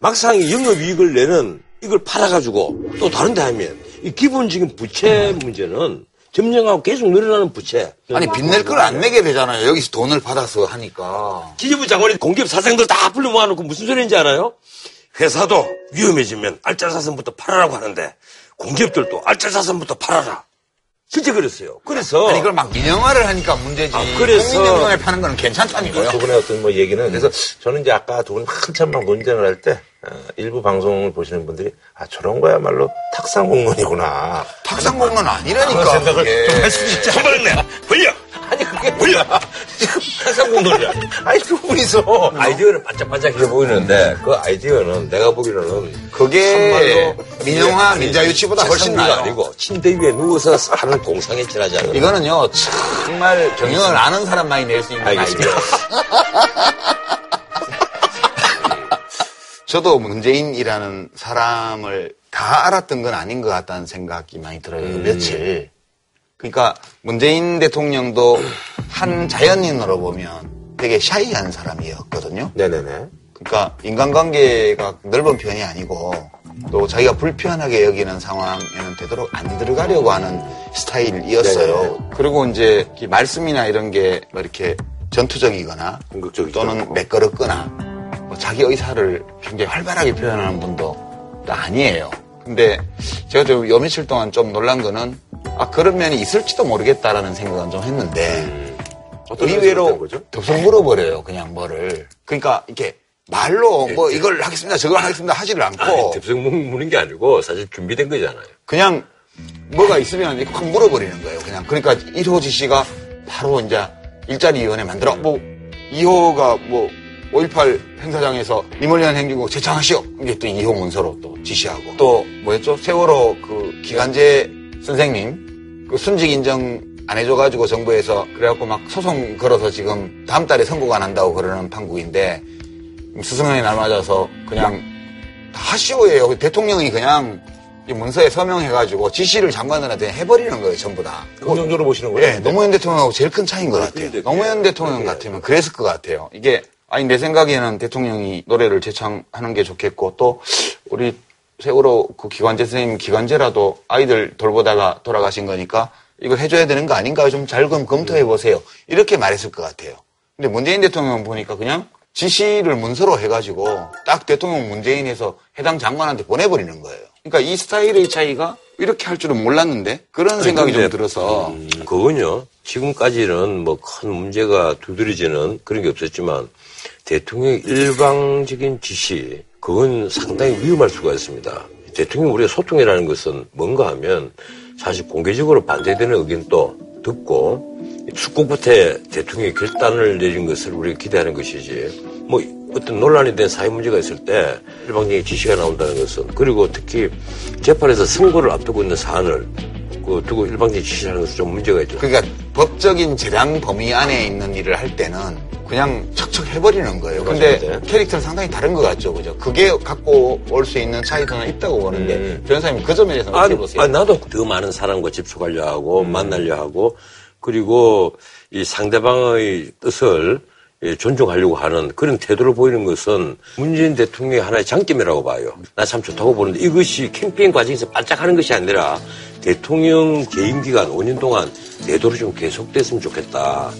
막상 이 영업이익을 내는 이걸 팔아가지고 또 다른 데 하면 이 기본적인 부채 문제는 점령하고 계속 늘어나는 부채. 아니 빚낼 걸 안 내게 되잖아요. 여기서 돈을 받아서 하니까. 기재부 장관이 공기업 사장들 다 불러 모아놓고 무슨 소리인지 알아요? 회사도 위험해지면 알짜사선부터 팔아라고 하는데 공기업들도 알짜자산부터 팔아라. 실제 그랬어요. 그래서 아니, 이걸 막 민영화를 하니까 문제지. 아, 그래서- 국민연금에 파는 거는 괜찮다니까요. 두 분의 어떤 뭐 얘기는 그래서 저는 이제 아까 두 분 한참 막 논쟁을 할 때 일부 방송을 보시는 분들이 아 저런 거야말로 탁상 공론이구나. 탁상 공론 아니라니까. 그런 생각을 그게. 좀 할수 있지. 한번에 벌려! 아니 그게 뭐야? 지금 탁상 공론이야. 아니 두 분이서 아이디어는 반짝반짝해 보이는데 그 아이디어는 내가 보기로는 그게 민영화, 민자유치보다 훨씬 나아요. 아니고 침대 위에 누워서 하는 공상에 지나지 않는 이거는요, 정말 경영을 아는 사람만이 낼 수 있는. 아이디어. 저도 문재인이라는 사람을 다 알았던 건 아닌 것 같다는 생각이 많이 들어요. 음. 며칠. 그러니까 문재인 대통령도 한 자연인으로 보면 되게 샤이한 사람이었거든요. 네네네. 그러니까 인간관계가 넓은 편이 아니고 또 자기가 불편하게 여기는 상황에는 되도록 안 들어가려고 하는 스타일이었어요. 그리고 이제 이 말씀이나 이런 게뭐 이렇게 전투적이거나 공격적이죠. 또는 매끄럽거나 뭐 자기 의사를 굉장히 활발하게 표현하는 분도 또 아니에요. 근데 제가 좀 요 며칠 동안 좀 놀란 거는 아 그런 면이 있을지도 모르겠다라는 생각은 좀 했는데 어떤 의외로? 덥석 물어버려요, 그냥 뭐를. 그러니까 이렇게 말로 뭐 이걸 하겠습니다, 저걸 하겠습니다 하지를 않고 대표성 무는 게 아니고 사실 준비된 거잖아요. 그냥 뭐가 있으면 확 물어버리는 거예요, 그냥. 그러니까 1호 지시가 바로 이제 일자리 위원회 만들어. 뭐 2호가 뭐 5.18 행사장에서 임원련 행진곡 제창하시오. 이게 또 2호 문서로 또 지시하고. 또 뭐였죠? 세월호 그 기간제 선생님 그 순직 인정 안 해줘가지고 정부에서 그래갖고 막 소송 걸어서 지금 다음 달에 선고가 난다고 그러는 판국인데 스승의 날 맞아서 그냥 다 하시오예요. 대통령이 그냥 이 문서에 서명해가지고 지시를 장관들한테 해버리는 거예요, 전부 다. 긍정적으로 보시는 거예요? 예, 노무현 대통령하고 제일 큰 차이인 것 같아요. 근데 노무현 대통령 같으면 그랬을 것 같아요. 이게, 아니, 내 생각에는 대통령이 노래를 제창하는 게 좋겠고, 또, 우리 세월호 그 기관제 선생님 기관제라도 아이들 돌보다가 돌아가신 거니까 이걸 해줘야 되는 거 아닌가요? 좀잘 좀 검토해 보세요. 이렇게 말했을 것 같아요. 근데 문재인 대통령 보니까 그냥 지시를 문서로 해가지고 딱 대통령 문재인에서 해당 장관한테 보내버리는 거예요. 그러니까 이 스타일의 차이가 이렇게 할 줄은 몰랐는데 그런 생각이 좀 근데, 들어서 음, 그건요. 지금까지는 뭐 큰 문제가 두드러지는 그런 게 없었지만 대통령의 일방적인 지시 그건 상당히 위험할 수가 있습니다. 대통령 우리가 소통이라는 것은 뭔가 하면 사실 공개적으로 반대되는 의견도 듣고 숙국부터 대통령이 결단을 내린 것을 우리가 기대하는 것이지 뭐 어떤 논란이 된 사회 문제가 있을 때 일방적인 지시가 나온다는 것은 그리고 특히 재판에서 선고를 앞두고 있는 사안을 그 두고 일방적인 지시를 하는 것은 좀 문제가 있죠. 그러니까 법적인 재량 범위 안에 있는 일을 할 때는 그냥 척척 해버리는 거예요. 근데 맞아요. 캐릭터는 상당히 다른 것 같죠, 그죠? 그게 갖고 올 수 있는 차이도는 있다고 보는데 음. 변호사님 그 점에 대해서 아, 어떻게 보세요? 아, 나도 더 많은 사람과 접촉하려 하고 만나려 하고 그리고 이 상대방의 뜻을 예, 존중하려고 하는 그런 태도를 보이는 것은 문재인 대통령의 하나의 장점이라고 봐요. 나 참 좋다고 보는데 이것이 캠페인 과정에서 반짝하는 것이 아니라 대통령 재임 기간 5년 동안 내도로 좀 계속됐으면 좋겠다.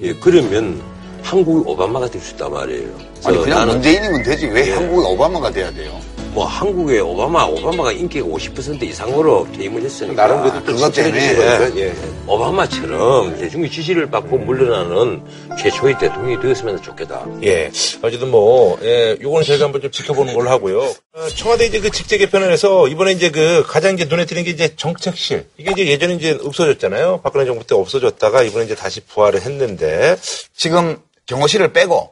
예, 그러면 한국이 오바마가 될 수 있단 말이에요. 아니 그냥 나는 문재인이면 되지 왜 예. 한국이 오바마가 돼야 돼요? 뭐 한국의 오바마, 오바마가 인기가 50% 이상으로 퇴임을 했으니까. 나름 그래도 또 그것 때문에, 거니까, 예. 오바마처럼 대중의 지지를 받고 물러나는 최초의 대통령이 되었으면 좋겠다. 예. 어쨌든 뭐, 예, 요거는 저희가 한번 좀 지켜보는 걸로 하고요. 어, 청와대 이제 그 직제 개편을 해서 이번에 이제 그 가장 이제 눈에 띄는 게 이제 정책실. 이게 이제 예전에 이제 없어졌잖아요. 박근혜 정부 때 없어졌다가 이번에 이제 다시 부활을 했는데. 지금 경호실을 빼고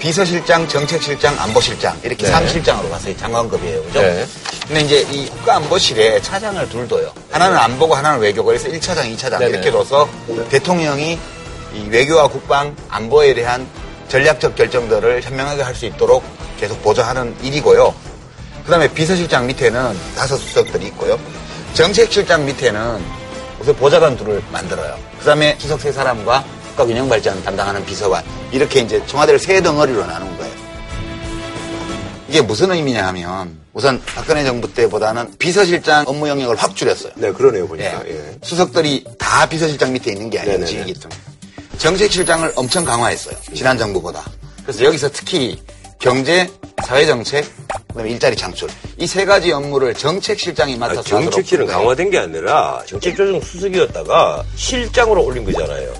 비서실장, 정책실장, 안보실장 이렇게 네. 삼 3실장으로 가서 장관급이에요. 그죠? 네. 근데 이제 이 국가안보실에 차장을 둘 둬요. 하나는 안보고 하나는 외교. 그래서 1차장, 2차장 네네. 이렇게 둬서 대통령이 이 외교와 국방, 안보에 대한 전략적 결정들을 현명하게 할 수 있도록 계속 보좌하는 일이고요. 그 다음에 비서실장 밑에는 다섯 수석들이 있고요. 정책실장 밑에는 우선 보좌관 둘을 만들어요. 그 다음에 수석 세 사람과 국가균형 발전 담당하는 비서관. 이렇게 이제 청와대를 세 덩어리로 나눈 거예요. 이게 무슨 의미냐 하면 우선 박근혜 정부 때보다는 비서실장 업무 영역을 확 줄였어요. 네, 그러네요, 보니까. 예. 예. 수석들이 다 비서실장 밑에 있는 게 아니고 네네네. 지기 때문에. 정책실장을 엄청 강화했어요. 지난 정부보다. 그래서 여기서 특히 경제, 사회정책, 그다음에 일자리 창출. 이 세 가지 업무를 정책실장이 맡아서 아, 정책실은. 강화된 게 아니라 정책조정 수석이었다가 실장으로 올린 거잖아요.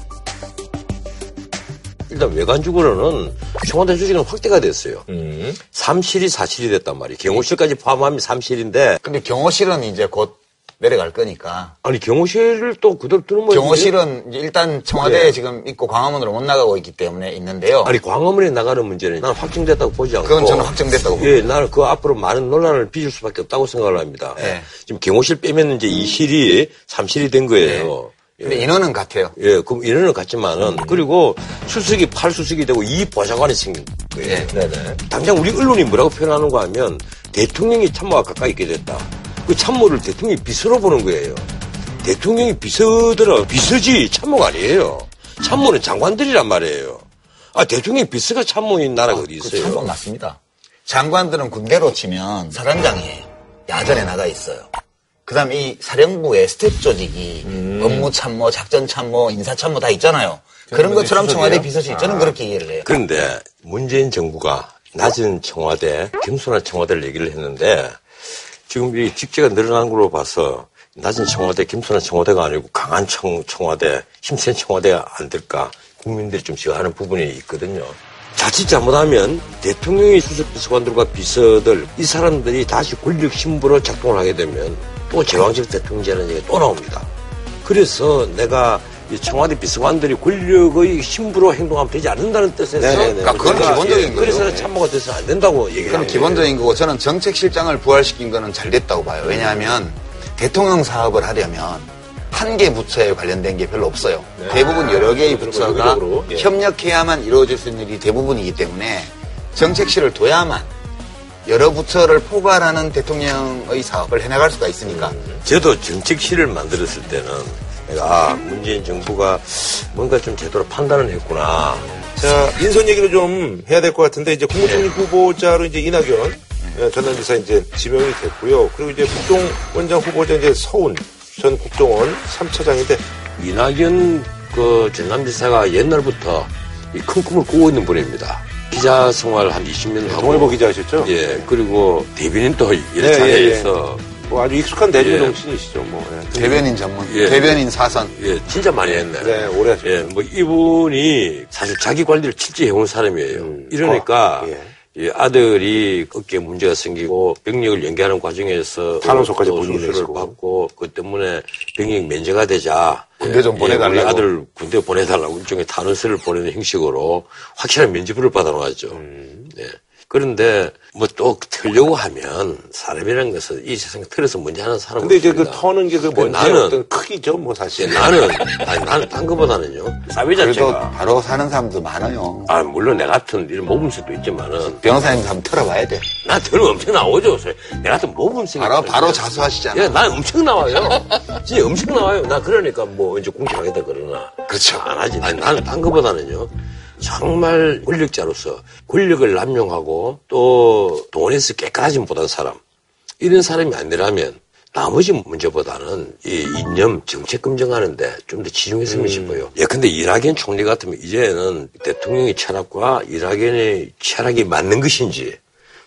일단 외관적으로는 청와대 조직은 확대가 됐어요. 음. 삼실이 사실이 됐단 말이에요. 경호실까지 포함하면 삼실인데 근데 경호실은 이제 곧 내려갈 거니까. 아니 경호실을 또 그대로 두는 뭐 경호실은 이제 일단 청와대에 네. 지금 있고 광화문으로 못 나가고 있기 때문에 있는데요. 아니 광화문에 나가는 문제는 난 확정됐다고 보지 않고 그건 저는 확정됐다고 봅니다. 예, 나는 그 앞으로 많은 논란을 빚을 수밖에 없다고 생각을 합니다. 네. 지금 경호실 빼면 이제 이 실이삼실이 된 거예요. 근데 인원은 같아요. 예, 그럼 인원은 같지만은 그리고 수석이 팔수석이 되고 이 보좌관이 생긴 거예요. 예. 네네. 당장 우리 언론이 뭐라고 표현하는가 하면 대통령이 참모와 가까이 있게 됐다. 그 참모를 대통령이 비서로 보는 거예요. 대통령이 비서들은 비서지 참모가 아니에요. 참모는 장관들이란 말이에요. 아, 대통령이 비서가 참모인 나라가 어디 그 있어요? 참고 맞습니다. 장관들은 군대로 치면 사단장이에요. 야전에 나가 있어요. 그 다음에 이 사령부의 스태프 조직이 음. 업무 참모, 작전 참모, 인사 참모 다 있잖아요. 그런 것처럼 청와대 비서실 저는 그렇게 이해를 해요. 그런데 문재인 정부가 낮은 청와대, 겸손한 청와대를 얘기를 했는데 지금 이 직제가 늘어난 걸로 봐서 낮은 청와대, 겸손한 청와대가 아니고 강한 청, 청와대, 힘센 청와대가 안 될까 국민들이 좀 저어하는 부분이 있거든요. 자칫 잘못하면 대통령의 수석 비서관들과 비서들 이 사람들이 다시 권력 심부로 작동을 하게 되면 또 제왕적 대통령제라는 얘기가 또 나옵니다. 그래서 내가 이 청와대 비서관들이 권력의 신부로 행동하면 되지 않는다는 뜻에서 네네네. 그러니까 그건 우리가, 기본적인 예, 그래서 거죠. 참모가 돼서 안 된다고 얘기를 그건 합니다. 기본적인 거고 저는 정책실장을 부활시킨 거는 잘 됐다고 봐요. 왜냐하면 대통령 사업을 하려면 한 개 부처에 관련된 게 별로 없어요. 대부분 여러 개의 부처가 예. 협력해야만 이루어질 수 있는 일이 대부분이기 때문에 정책실을 둬야만 여러 부처를 포괄하는 대통령의 사업을 해나갈 수가 있으니까 저도 정책실을 만들었을 때는 내가 아, 문재인 정부가 뭔가 좀 제대로 판단을 했구나. 자, 인선 얘기를 좀 해야 될 것 같은데, 이제 국무총리 후보자로 이제 이낙연 예, 전남지사 이제 지명이 됐고요. 그리고 이제 국정원장 후보자 이제 서훈 전 국정원 3차장인데, 이낙연 그 전남지사가 옛날부터 이 큰 꿈을 꾸고 있는 분입니다. 기자 생활 한 20년 하고 동아일보 기자 하셨죠? 예, 그리고 대변인 또 예, 여러 예, 차례에서 뭐 아주 익숙한 대중 예. 정치인이시죠, 뭐. 예. 대변인 전문, 예. 대변인 사선 예, 진짜 많이 했네. 네, 오래 하셨죠. 예, 뭐 이분이 사실 자기 관리를 실제 해온 사람이에요. 이러니까 어, 예. 이 아들이 어깨에 문제가 생기고 병력을 연계하는 과정에서 본인이 수술을. 받고 그 때문에 병력 면제가 되자 군대 좀 예, 보내달라고. 우리 아들 군대 보내달라고 일종의 탄원서를 보내는 형식으로 확실한 면제부를 받아놓았죠. 음. 예. 그런데 뭐 또 틀려고 하면 사람이라는 것은 이 세상에 틀어서 먼저 하는 사람은 근데 이제 그 없습니다. 터는 게 그 뭔지 나는- 어떤 크기죠, 뭐 예, 사실. 나는 아니, 나는 딴 거보다는요 사회 자체가 바로 사는 사람도 많아요. 아 물론 내 같은 이런 모범생도 있지만은 변호사님 한번 털어봐야 돼. 나 들은 엄청 나오죠. 내 같은 모범생이 바로 바로 자수하시잖아. 예, 난 엄청 나와요. 진짜 엄청 나와요. 나 그러니까 뭐 이제 공식하겠다 그러나. 그렇죠. 안 하지. 아니, 나는 딴 거보다는요. 정말 권력자로서 권력을 남용하고 또 돈에서 깨끗하지 못한 사람. 이런 사람이 아니라면 나머지 문제보다는 이 이념 정책 검증하는데 좀 더 치중했으면 싶어요. 예, 근데 이낙연 총리 같으면 이제는 대통령의 철학과 이낙연의 철학이 맞는 것인지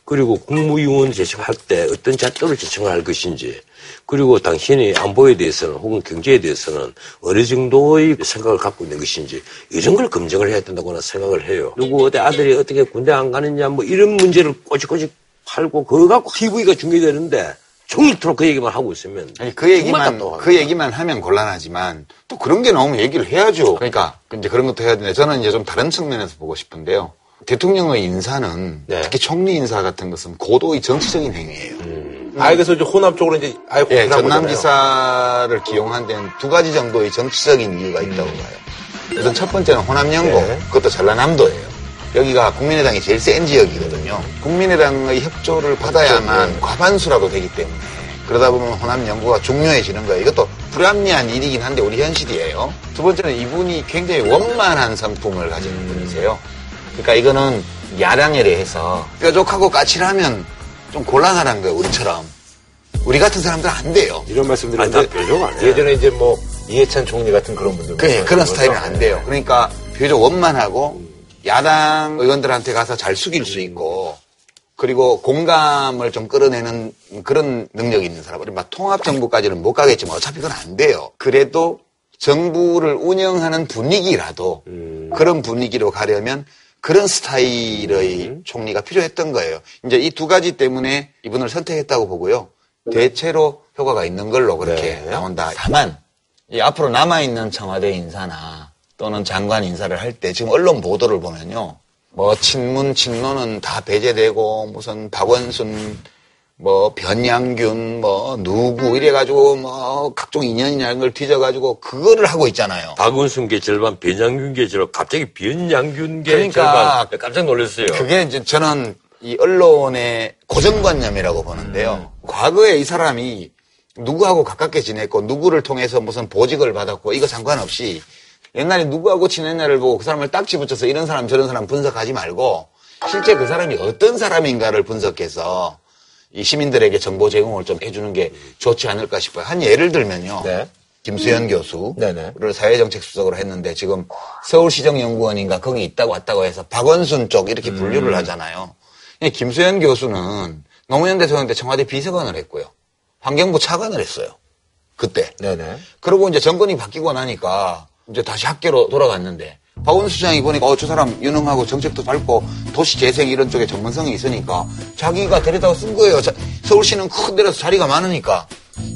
그리고 국무위원 제청할 때 어떤 잣도를 제청을 할 것인지 그리고 당신이 안보에 대해서는 혹은 경제에 대해서는 어느 정도의 생각을 갖고 있는 것인지 이런 걸 검증을 해야 된다고 는 생각을 해요. 누구 어디 아들이 어떻게 군대 안 가느냐 뭐 이런 문제를 꼬집꼬집 팔고 그거 갖고 TV가 중계되는데 종일토록 그 얘기만 하고 있으면 아니 그 얘기만. 그 얘기만 하면 곤란하지만 또 그런 게 나오면 얘기를 해야죠. 그러니까 이제 그런 것도 해야 되는데 저는 이제 좀 다른 측면에서 보고 싶은데요. 대통령의 인사는 네. 특히 총리 인사 같은 것은 고도의 정치적인 행위예요. 아, 그래서 이제 호남 쪽으로 이제 아예 예, 호남 거잖아요. 전남지사를 기용한 데는 두 가지 정도의 정치적인 이유가 있다고 봐요. 우선 첫 번째는 호남연고, 네. 그것도 전라남도예요. 여기가 국민의당이 제일 센 지역이거든요. 국민의당의 협조를 받아야만 과반수라도 되기 때문에 그러다 보면 호남 연구가 중요해지는 거예요. 이것도 불합리한 일이긴 한데 우리 현실이에요. 두 번째는 이분이 굉장히 원만한 성품을 가진 분이세요. 그러니까 이거는 야당에 대해서 뾰족하고 까칠하면 좀 곤란하다는 거예요, 우리처럼. 우리 같은 사람들은 안 돼요. 이런 말씀 아니, 나 드렸는데 별로 안 해. 예전에 이제 뭐 이해찬 총리 같은 그런 분들 그, 그런 스타일은 거죠. 안 돼요. 그러니까 비교적 원만하고 야당 의원들한테 가서 잘 숙일 수 있고 그리고 공감을 좀 끌어내는 그런 능력이 있는 사람. 막 통합정부까지는 못 가겠지만 어차피 그건 안 돼요. 그래도 정부를 운영하는 분위기라도 그런 분위기로 가려면 그런 스타일의 총리가 필요했던 거예요. 이제 이 두 가지 때문에 이분을 선택했다고 보고요. 대체로 효과가 있는 걸로 그렇게 나온다. 다만 이 앞으로 남아 있는 청와대 인사나 또는 장관 인사를 할 때 지금 언론 보도를 보면요. 뭐 친문 친노는 다 배제되고 무슨 박원순 뭐 변양균 뭐 누구 이래가지고 뭐 각종 인연이라는 걸 뒤져가지고 그거를 하고 있잖아요. 박원순계 절반, 변양균계 절반, 갑자기 변양균계 그러니까 절반. 깜짝 놀랐어요. 그게 이제 저는 이 언론의 고정관념이라고 보는데요. 과거에 이 사람이 누구하고 가깝게 지냈고 누구를 통해서 무슨 보직을 받았고 이거 상관없이 옛날에 누구하고 지냈냐를 보고 그 사람을 딱지 붙여서 이런 사람 저런 사람 분석하지 말고 실제 그 사람이 어떤 사람인가를 분석해서 이 시민들에게 정보 제공을 좀 해주는 게 좋지 않을까 싶어요. 한 예를 들면요. 네. 김수현 교수를 네네. 사회정책 수석으로 했는데 지금 서울시정연구원인가 거기 있다고 왔다고 해서 박원순 쪽 이렇게 분류를 하잖아요. 근데 김수현 교수는 노무현 대통령 때 청와대 비서관을 했고요. 환경부 차관을 했어요. 그때. 네네. 그리고 이제 정권이 바뀌고 나니까 이제 다시 학계로 돌아갔는데 박원순 시장이 보니까 어, 저 사람 유능하고 정책도 밟고 도시 재생 이런 쪽에 전문성이 있으니까 자기가 데려다가 쓴 거예요. 자, 서울시는 큰 데라서 자리가 많으니까.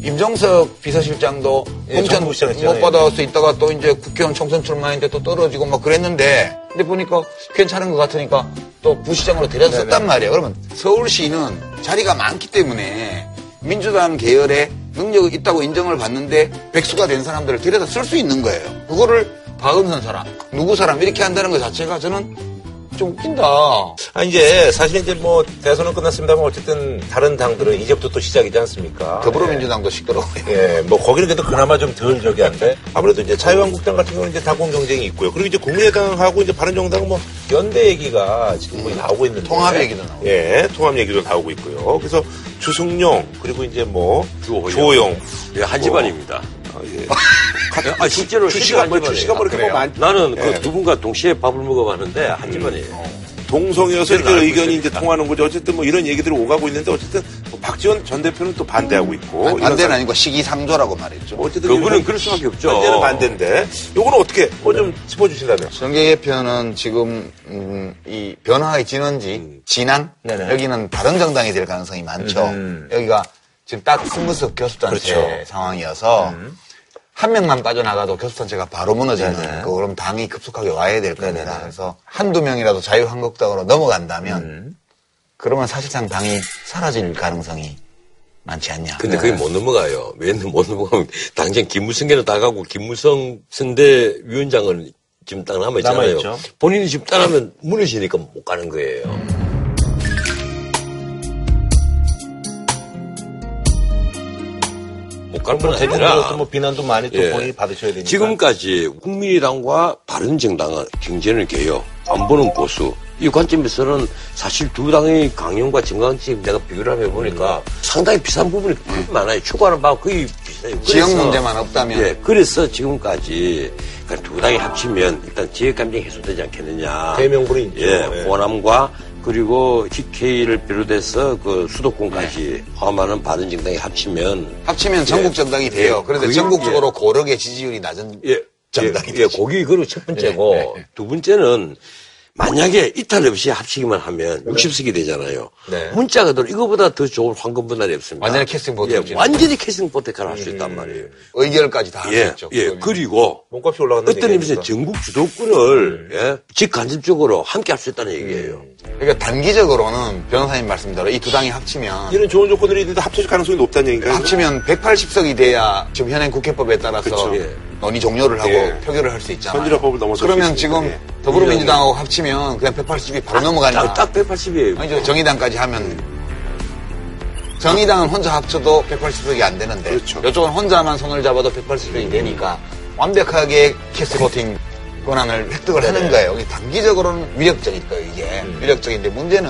임종석 비서실장도 예, 공천 못 했잖아요. 받아서 있다가 또 이제 국회의원 총선 출마했는데 또 떨어지고 막 그랬는데 근데 보니까 괜찮은 것 같으니까 또 부시장으로 데려다 썼단 말이에요. 그러면 서울시는 자리가 많기 때문에 민주당 계열에 능력이 있다고 인정을 받는데 백수가 된 사람들을 데려다 쓸 수 있는 거예요. 그거를 박은선 사람, 누구 사람 이렇게 한다는 것 자체가 저는 좀 웃긴다. 아, 이제 사실 이제 뭐 대선은 끝났습니다만 어쨌든 다른 당들은 이제부터 또 시작이지 않습니까? 더불어민주당도 시끄러워요. 예, 뭐 거기는 그래도 그나마 좀 덜 저기 한데 아무래도 이제 자유한국당 같은 경우는 이제 당공 경쟁이 있고요. 그리고 이제 국민의당하고 이제 바른정당은 뭐 연대 얘기가 지금 뭐 나오고 있는데 통합 얘기도 나오고. 예, 통합 얘기도 나오고 있고요. 그래서 주승용 그리고 이제 뭐 주호영. 주호영 예, 한 집안입니다. 아, 예. 아, 실제로 뭐 실제로 한 출시가 뭐 이렇게 뭐 그래요? 많. 나는 예. 그두 분과 동시에 밥을 먹어봤는데 한 집안이에요. 동성이어서 이렇게 의견이 이제. 통하는 거죠. 어쨌든 뭐 이런 얘기들이 오가고 있는데 어쨌든 뭐 박지원 전 대표는 또 반대하고 있고. 아니, 반대는 사- 아니고 시기상조라고 말했죠. 뭐 어쨌든 그분은 그럴 수밖에 없죠. 반대는 반대인데 요거는 어떻게 뭐좀 짚어주신다면. 정계 개편은 지금 음, 이 변화의 진원지 진안 네네. 여기는 다른 정당이 될 가능성이 많죠. 음. 여기가 지금 딱 승무석 교수단체 그렇죠. 상황이어서 한 명만 빠져나가도 교수단체가 바로 무너지는 네네. 그 그럼 당이 급속하게 와야 될 겁니다. 그래서 한두 명이라도 자유한국당으로 넘어간다면 음. 그러면 사실상 당이 사라질 가능성이 많지 않냐. 근데 그게 못 넘어가요. 왜못 넘어가면 당장 김무성계는 다 가고 김무성 선대 위원장은 지금 딱 남아있잖아요. 남아있죠. 본인이 지금 떠나면 무너지니까 못 가는 거예요. 못 아니라 대중으로서 뭐 비난도 많이 또 예. 받으셔야 되니까. 지금까지 국민의당과 바른정당은 경제는 개요. 안보는 보수. 이 관점에서는 사실 두 당의 강령과 정강지 내가 비교를 하면 보니까 상당히 비슷한 부분이 꽤 많아요. 추구하는 바가 거의 비슷해요. 지역 문제만 없다면 예, 그래서 지금까지 그두 당이 합치면 일단 지역 감정이 해소되지 않겠느냐. 대명분이 있죠. 예, 예. 호남과 그리고 TK를 비롯해서 그 수도권까지 포함하는 바른 정당이 합치면 합치면 전국 정당이 돼요. 그런데 그게- 전국적으로 고르게 지지율이 낮은 예, 정당이 예, 예, 되죠. 거기 그리고 첫 번째고 예, 예, 예. 두 번째는 만약에 이탈 없이 합치기만 하면 60석이 되잖아요. 네. 문자가 들 이거보다 더 좋은 황금 분할이 없습니다. 완전히 캐스팅 보트 예. 완전히 캐스팅 보트를 할수 있단 말이에요. 의결까지 다 할수 예, 있죠. 예. 그리고 몸값이 올라간다는 어떤 의미에서. 전국 주도권을 예, 직간접적으로 함께 할 수 있다는 얘기예요. 그러니까 단기적으로는 변호사님 말씀대로 이 두 당이 합치면 이런 좋은 조건들이 있는데 합쳐질 가능성이 높다는 얘기인가요? 합치면 180석이 돼야 지금 현행 국회법에 따라서 그쵸. 예. 논의 종료를 하고 예. 표결을 할 수 있잖아요. 선진화법을 넘어설 수 그러면 지금 예. 더불어민주당하고 합치면 그냥 180이 바로 넘어가니까. 딱, 딱 180이에요. 아니, 저 정의당까지 하면 정의당은 혼자 합쳐도 180석이 안 되는데 그렇죠. 이쪽은 혼자만 손을 잡아도 180석이 되니까 완벽하게 캐스 보팅 권한을 획득을 하는 거예요. 단기적으로는 위력적일 거예요, 이게. 위력적인데 문제는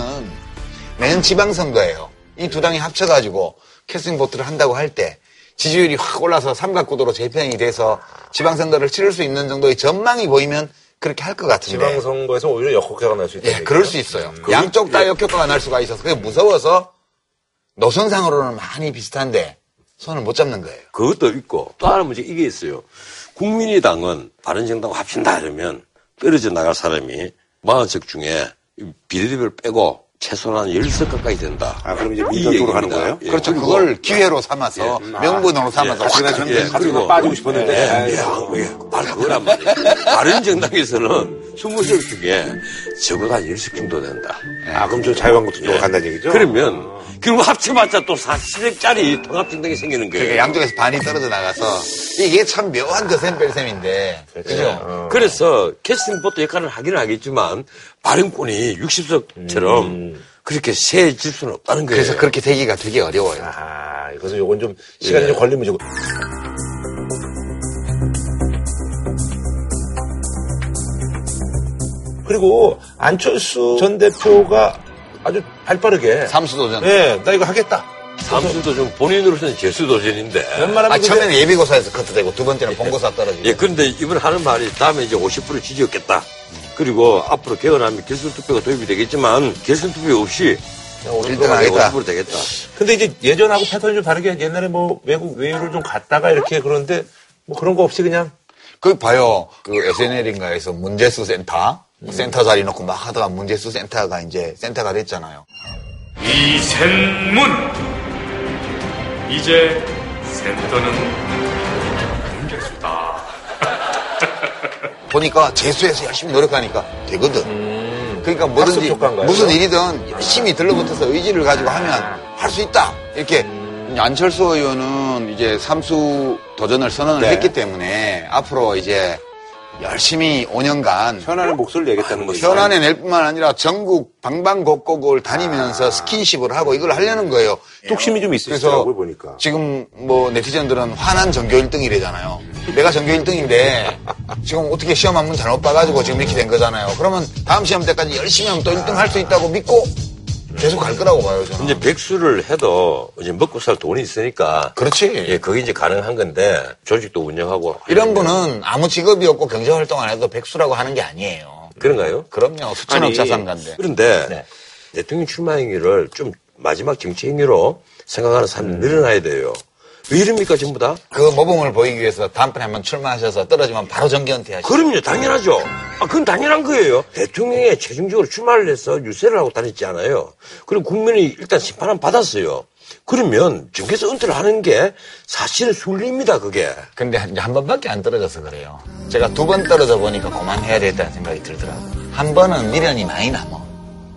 내년 지방선거예요. 이 두 당이 합쳐가지고 캐스팅 보트를 한다고 할 때 지지율이 확 올라서 삼각구도로 재편이 돼서 지방선거를 치를 수 있는 정도의 전망이 보이면 그렇게 할 것 같은데. 지방선거에서 오히려 역효과가 날 수 있다. 예, 그럴 수 있어요. 양쪽 다 역효과가 날 수가 있어서 그게 무서워서 노선상으로는 많이 비슷한데 손을 못 잡는 거예요. 그것도 있고 또 하나 문제 이게 있어요. 국민의당은 바른정당 합친다 이러면 떨어져 나갈 사람이 40석 중에 비례대표를 빼고 최소한 10석 가까이 된다. 아, 그럼 이제 쪽으로 가는. 거예요? 예, 그렇죠. 그걸 기회로 삼아서 명분으로 삼아서 확 가는 예. 그리고 빠지고 싶었는데. 예, 예, 예, 바로 그거란 말이에요. 다른 정당에서는 20석 중에 적어도 한 10석 정도 된다. 아, 그럼 저 자유한국당 쪽으로 예. 간다는 얘기죠? 그러면 결국 합쳐봤자 또 40석짜리 통합정당이 생기는 거예요. 그러니까 양쪽에서 반이 떨어져 나가서 이게 참 묘한 거셈 뺄셈인데 그죠? 그래서 캐스팅 보트 역할을 하기는 하겠지만 발행권이 60석처럼 그렇게 세질 수는 없다는 거예요. 그래서 그렇게 되기가 되게 어려워요. 아, 그래서 요건 좀 시간이 예. 좀 걸리면 좀. 그리고 안철수 전 대표가 아주 발빠르게 삼수도전. 예, 나 이거 하겠다. 삼수도 좀 본인으로서는 재수도전인데. 웬만하면 아, 처음에는 예비고사에서 커트되고 두 번째는 본고사 떨어지고. 예, 그런데 이번 하는 말이 다음에 이제 50% 지지였겠다. 그리고 앞으로 개헌하면 결선투표가 도입이 되겠지만 결선투표 없이 일등 하겠다. 50% 되겠다. 근데 이제 예전하고 패턴이 좀 다르게 옛날에 뭐 외국 외유를 좀 갔다가 이렇게 그런데 뭐 그런 거 없이 그냥 그 봐요. 그 SNL인가에서 문제수 센터. 센터 자리 놓고 막 하다가 문제수 센터가 이제 센터가 됐잖아요. 이센문 이제 센터는 문제수다. 보니까 재수해서 열심히 노력하니까 되거든. 그러니까 뭐든지? 무슨 일이든 열심히 들러붙어서 의지를 가지고 하면 할 수 있다. 이렇게 안철수 의원은 이제 삼수 도전을 선언을 네. 했기 때문에 앞으로 이제 열심히 5년간 현안의 목소리를 내겠다는 거죠. 현안에 낼 뿐만 아니라 전국 방방곡곡을 다니면서 스킨십을 하고 이걸 하려는 거예요. 뚝심이 좀 있으시더라고요 보니까. 지금 뭐 네티즌들은 화난 전교 1등이래잖아요. 내가 전교 1등인데 지금 어떻게 시험 한 번 잘못 봐가지고 지금 이렇게 된 거잖아요. 그러면 다음 시험 때까지 열심히 하면 또 1등 할 수 있다고 믿고 계속 갈 거라고 봐요, 저는. 이제 백수를 해도 이제 먹고 살 돈이 있으니까. 그렇지. 예, 그게 이제 가능한 건데 조직도 운영하고. 이런 분은 아무 직업이 없고 경제 활동 안 해도 백수라고 하는 게 아니에요. 그런가요? 그럼요. 수천억 자산가인데. 그런데 네. 대통령 출마 행위를 좀 마지막 정치 행위로 생각하는 사람이 늘어나야 돼요. 왜 이럽니까 전부 다? 그 모범을 보이기 위해서 다음번에 한번 출마하셔서 떨어지면 바로 정기 은퇴하시죠. 그럼요, 당연하죠. 아, 그건 당연한 거예요. 대통령에 최종적으로 출마를 해서 유세를 하고 다녔지 않아요. 그리고 국민이 일단 심판을 받았어요. 그러면 정계에서 은퇴를 하는 게 사실은 순리입니다, 그게. 근데 한- 한 번밖에 안 떨어져서 그래요. 제가 두 번 떨어져 보니까 그만해야 되겠다는 생각이 들더라고요. 한 번은 미련이 많이 남아.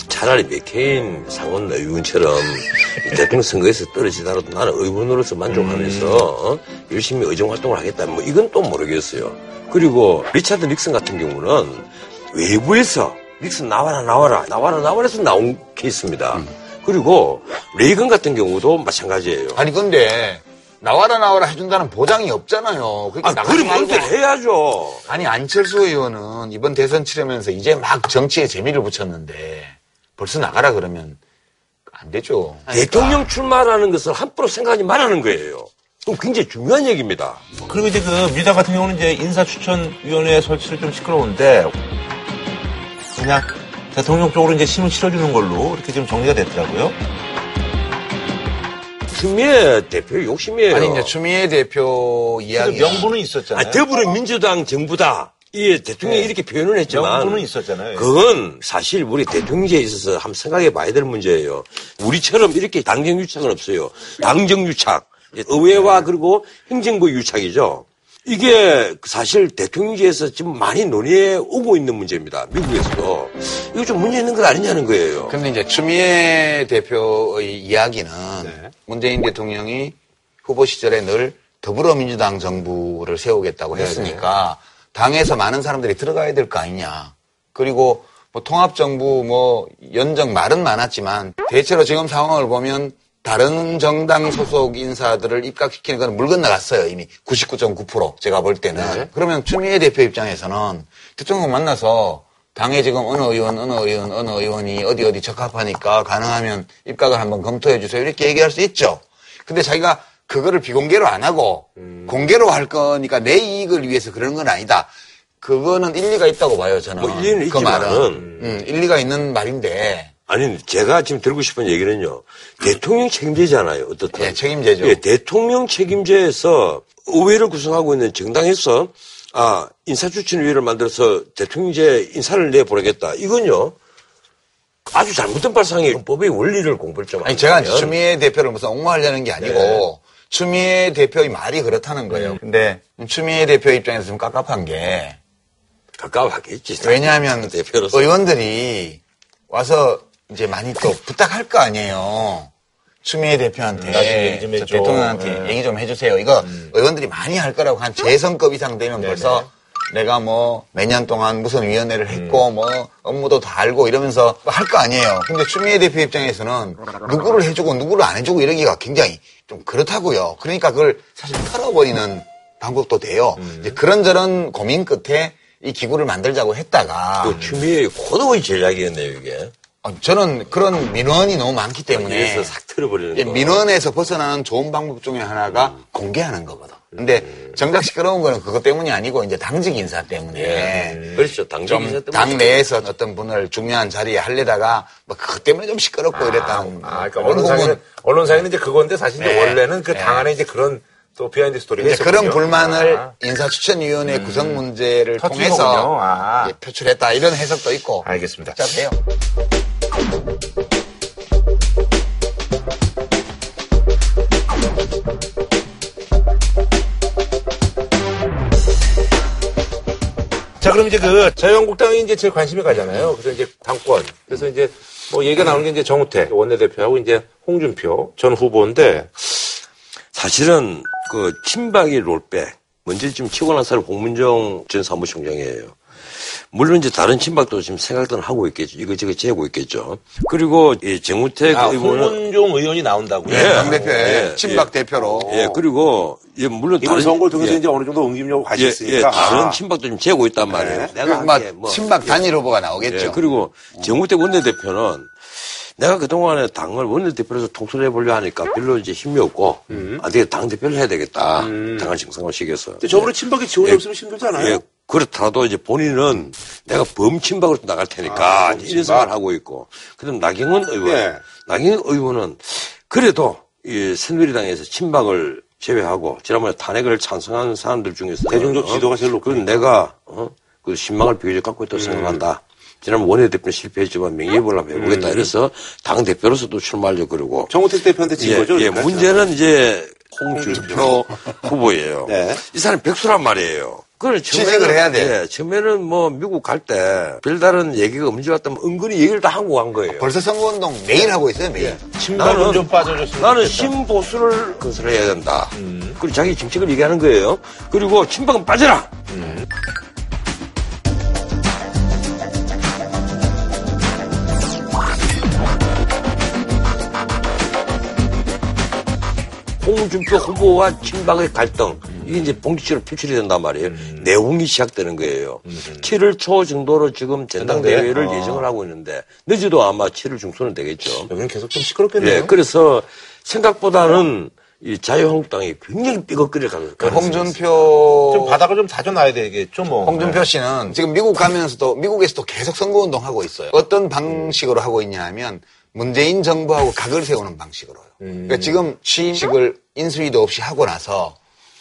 차라리 맥케인 상원 의원처럼 이 대통령 선거에서 떨어지더라도 나는 의원으로서 만족하면서 어? 열심히 의정 활동을 하겠다. 뭐 이건 또 모르겠어요. 그리고 리차드 닉슨 같은 경우는 외부에서 닉슨 나와라 나와라 나와라 나와라 해서 나온 케이스입니다. 그리고 레이건 같은 경우도 마찬가지예요. 아니 근데 나와라 나와라 해준다는 보장이 없잖아요. 그러니까 아, 그럼. 은퇴를 해야죠. 아니 안철수 의원은 이번 대선 치르면서 이제 막 정치에 재미를 붙였는데 벌써 나가라 그러면 안 되죠. 대통령 출마라는 것을 함부로 생각하지 말라는 거예요. 그럼 굉장히 중요한 얘기입니다. 그리고 이제 그 민주당 같은 경우는 이제 인사추천위원회 설치를 좀 시끄러운데 그냥 대통령 쪽으로 이제 힘을 실어주는 걸로 이렇게 지금 정리가 됐더라고요. 추미애 대표 욕심이에요. 아니 이제 추미애 대표 이야기 명분은 있었잖아요. 아, 더불어민주당 정부다. 이 대통령이 네. 이렇게 표현을 했지만 명분은 있었잖아요. 그건 사실 우리 대통령제에 있어서 한번 생각해 봐야 될 문제예요. 우리처럼 이렇게 당정 유착은 없어요. 당정 유착, 의회와 그리고 행정부 유착이죠. 이게 사실 대통령제에서 지금 많이 논의해 오고 있는 문제입니다. 미국에서도. 이거 좀 문제 있는 건 아니냐는 거예요. 근데 이제 추미애 대표의 이야기는 네. 문재인 대통령이 후보 시절에 늘 더불어민주당 정부를 세우겠다고 네, 했으니까 당에서 많은 사람들이 들어가야 될 거 아니냐. 그리고 뭐 통합정부 뭐 연정 말은 많았지만 대체로 지금 상황을 보면 다른 정당 소속 인사들을 입각시키는 건 물 건너갔어요. 이미 99.9% 제가 볼 때는. 네. 그러면 추미애 대표 입장에서는 대통령 만나서 당에 지금 어느 의원, 어느 의원, 어느 의원이 어디 어디 적합하니까 가능하면 입각을 한번 검토해 주세요. 이렇게 얘기할 수 있죠. 근데 자기가 그거를 비공개로 안 하고 공개로 할 거니까 내 이익을 위해서 그러는 건 아니다. 그거는 일리가 있다고 봐요, 저는. 뭐 일리는 그 말은. 있지만은. 음, 일리가 있는 말인데. 아니, 제가 지금 들고 싶은 얘기는요. 대통령 책임제잖아요, 어떻든. 예, 책임제죠. 예, 대통령 책임제에서 의회를 구성하고 있는 정당에서 아, 인사추천위를 만들어서 대통령제 인사를 내보내겠다. 이건요. 아주 잘못된 발상이에요. 법의 원리를 공부를 좀 아니, 제가. 추미애 대표를 무슨 옹호하려는 게 아니고, 네. 추미애 대표의 말이 그렇다는 거예요. 음. 근데 추미애 대표 입장에서 좀 깝깝한 게, 가까워하겠지. 왜냐하면 대표로서. 의원들이 와서 이제 많이 또 부탁할 거 아니에요. 추미애 대표한테 나중에 얘기. 대통령한테 네. 얘기 좀 해주세요. 이거 의원들이 많이 할 거라고 한 재선급 이상 되면 벌써 내가 뭐 몇 년 동안 무슨 위원회를 했고 뭐 업무도 다 알고 이러면서 할 거 아니에요. 근데 추미애 대표 입장에서는 누구를 해주고 누구를 안 해주고 이러기가 굉장히 좀 그렇다고요. 그러니까 그걸 사실 털어버리는 방법도 돼요. 이제 그런저런 고민 끝에 이 기구를 만들자고 했다가 그 추미애의 고도의 전략이었네요, 이게. 어, 저는 그런 민원이 너무 많기 때문에 이래서 싹 틀어버리는 예, 거. 민원에서 벗어나는 좋은 방법 중에 하나가 공개하는 거거든. 근데 정작 시끄러운 거는 그것 때문이 아니고 이제 당직 인사 때문에 예. 그렇죠. 당직 인사 좀 때문에 당 내에서 어떤 분을 중요한 자리에 하려다가 뭐 그것 때문에 좀 시끄럽고 이랬다는 아, 그러니까 언론사에는. 언론사에는 이제 그건데 사실 네. 원래는 그 네. 당 안에 이제 그런 또 비하인드 스토리가 있었군요. 그런 불만을 아, 인사추천위원회 구성 문제를 통해서. 아. 표출했다 이런 해석도 있고 알겠습니다. 복잡해요. 자, 그럼 이제 그 자유한국당이 이제 제일 관심이 가잖아요. 그래서 이제 당권. 그래서 이제 뭐 얘기가 나오는 게 이제 정우택 원내대표하고 이제 홍준표 전 후보인데 사실은 그 친박의 롤백 먼저 지금 치고 난 사람 홍문정 전 사무총장이에요. 물론 이제 다른 친박도 지금 생각들은 하고 있겠죠. 이거저거 재고 있겠죠. 그리고 이 정우택 아, 의원은 홍문종 의원이 나온다고요? 예. 당 대표의 예, 친박 예. 대표로 예 그리고 예 물론 이번 선거를 통해서 예, 이제 어느 정도 응집력을 예, 가셨으니까. 예, 다른 아. 친박도 좀 재고 있단 말이에요. 그 내가 막 뭐 친박 단일 후보가 나오겠죠. 예, 그리고 정우택 원내대표는 내가 그동안에 당을 원내대표로서 통솔 해 보려 하니까 별로 이제 힘이 없고, 아, 내가 당대표를 해야 되겠다. 당을 정상화시켜서. 근데 저번에 친박이 지원이 예. 없으면 힘들잖아요. 예, 그렇더라도 이제 본인은 내가 범친박으로 나갈 테니까 아, 이런. 생각을 하고 있고. 그다음 나경원 의원, 예. 나경원 의원은 그래도 이 새누리당에서 친박을 제외하고 지난번에 탄핵을 찬성한 사람들 중에서 대중적 지도가 제일 높고. 그건 내가 어, 그 신망을 비교적 갖고 있다고 생각한다. 지난번 원내대표는 실패했지만 명예회복을 한번 해보겠다. 이래서 당 대표로서도 출마하려고 그러고. 정우택 대표한테 진 예, 거죠? 예, 그러니까? 문제는 이제 홍준표 후보예요. 네. 이 사람 백수란 말이에요. 그걸 취직을 해야 돼. 예, 처음에는 뭐 미국 갈 때 별다른 얘기가 없는 줄 알았더니 은근히 얘기를 다 하고 간 거예요. 벌써 선거운동 매일 하고 있어요, 매일. 친박은 나는- 좀 빠져줬으면 나는 좋겠다. 신보수를 건설해야 된다. 그리고 자기 정책을 얘기하는 거예요. 그리고 친박은 빠져라. 홍준표 후보와 친박의 갈등 이게 이제 본격적으로 표출이 된단 말이에요. 내용이 시작되는 거예요. 7월 초 정도로 지금 전당대회를 전당대회? 어. 예정을 하고 있는데 늦어도 아마 7월 중순은 되겠죠. 여기는 계속 좀 시끄럽겠네요. 예, 그래서 생각보다는 이 자유한국당이 굉장히 삐걱거릴 가능- 그. 홍준표 좀 바닥을 좀 다져놔야 되겠죠, 뭐. 홍준표 씨는 지금 미국 가면서도 미국에서도 계속 선거 운동 하고 있어요. 어떤 방식으로 하고 있냐 하면 문재인 정부하고 각을 세우는 방식으로요. 그러니까 지금 취직을 인수위도 없이 하고 나서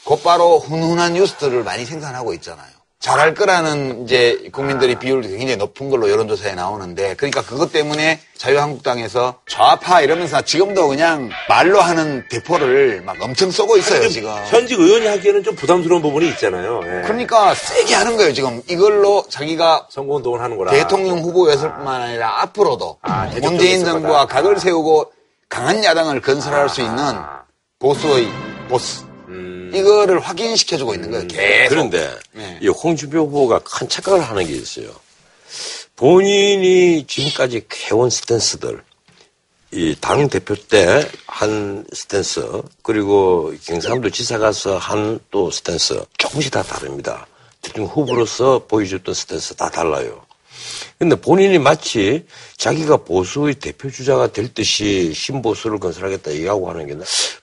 곧바로 훈훈한 뉴스들을 많이 생산하고 있잖아요. 잘할 거라는 이제 국민들의 비율도 굉장히 높은 걸로 여론조사에 나오는데 그러니까 그것 때문에 자유한국당에서 좌파 이러면서 지금도 그냥 말로 하는 대포를 막 엄청 쏘고 있어요 지금. 현직 의원이 하기에는 좀 부담스러운 부분이 있잖아요. 예. 그러니까 세게 하는 거예요 지금 이걸로 자기가 선거운동을 하는 거라. 대통령 후보였을 뿐만 아니라 앞으로도 아, 문재인 정부와. 각을 세우고 강한 야당을 건설할 수 있는 보수의 보스 음. 이거를 확인시켜주고 있는 거예요 계속 그런데 네. 이 홍준표 후보가 큰 착각을 하는 게 있어요. 본인이 지금까지 해온 스탠스들, 이 당 대표 때 한 스탠스, 그리고 경상도 지사 가서 한 또 스탠스, 조금씩 다 다릅니다. 대통령 후보로서 보여줬던 스탠스 다 달라요. 근데 본인이 마치 자기가 보수의 대표 주자가 될 듯이 신보수를 건설하겠다 얘기하고 하는 게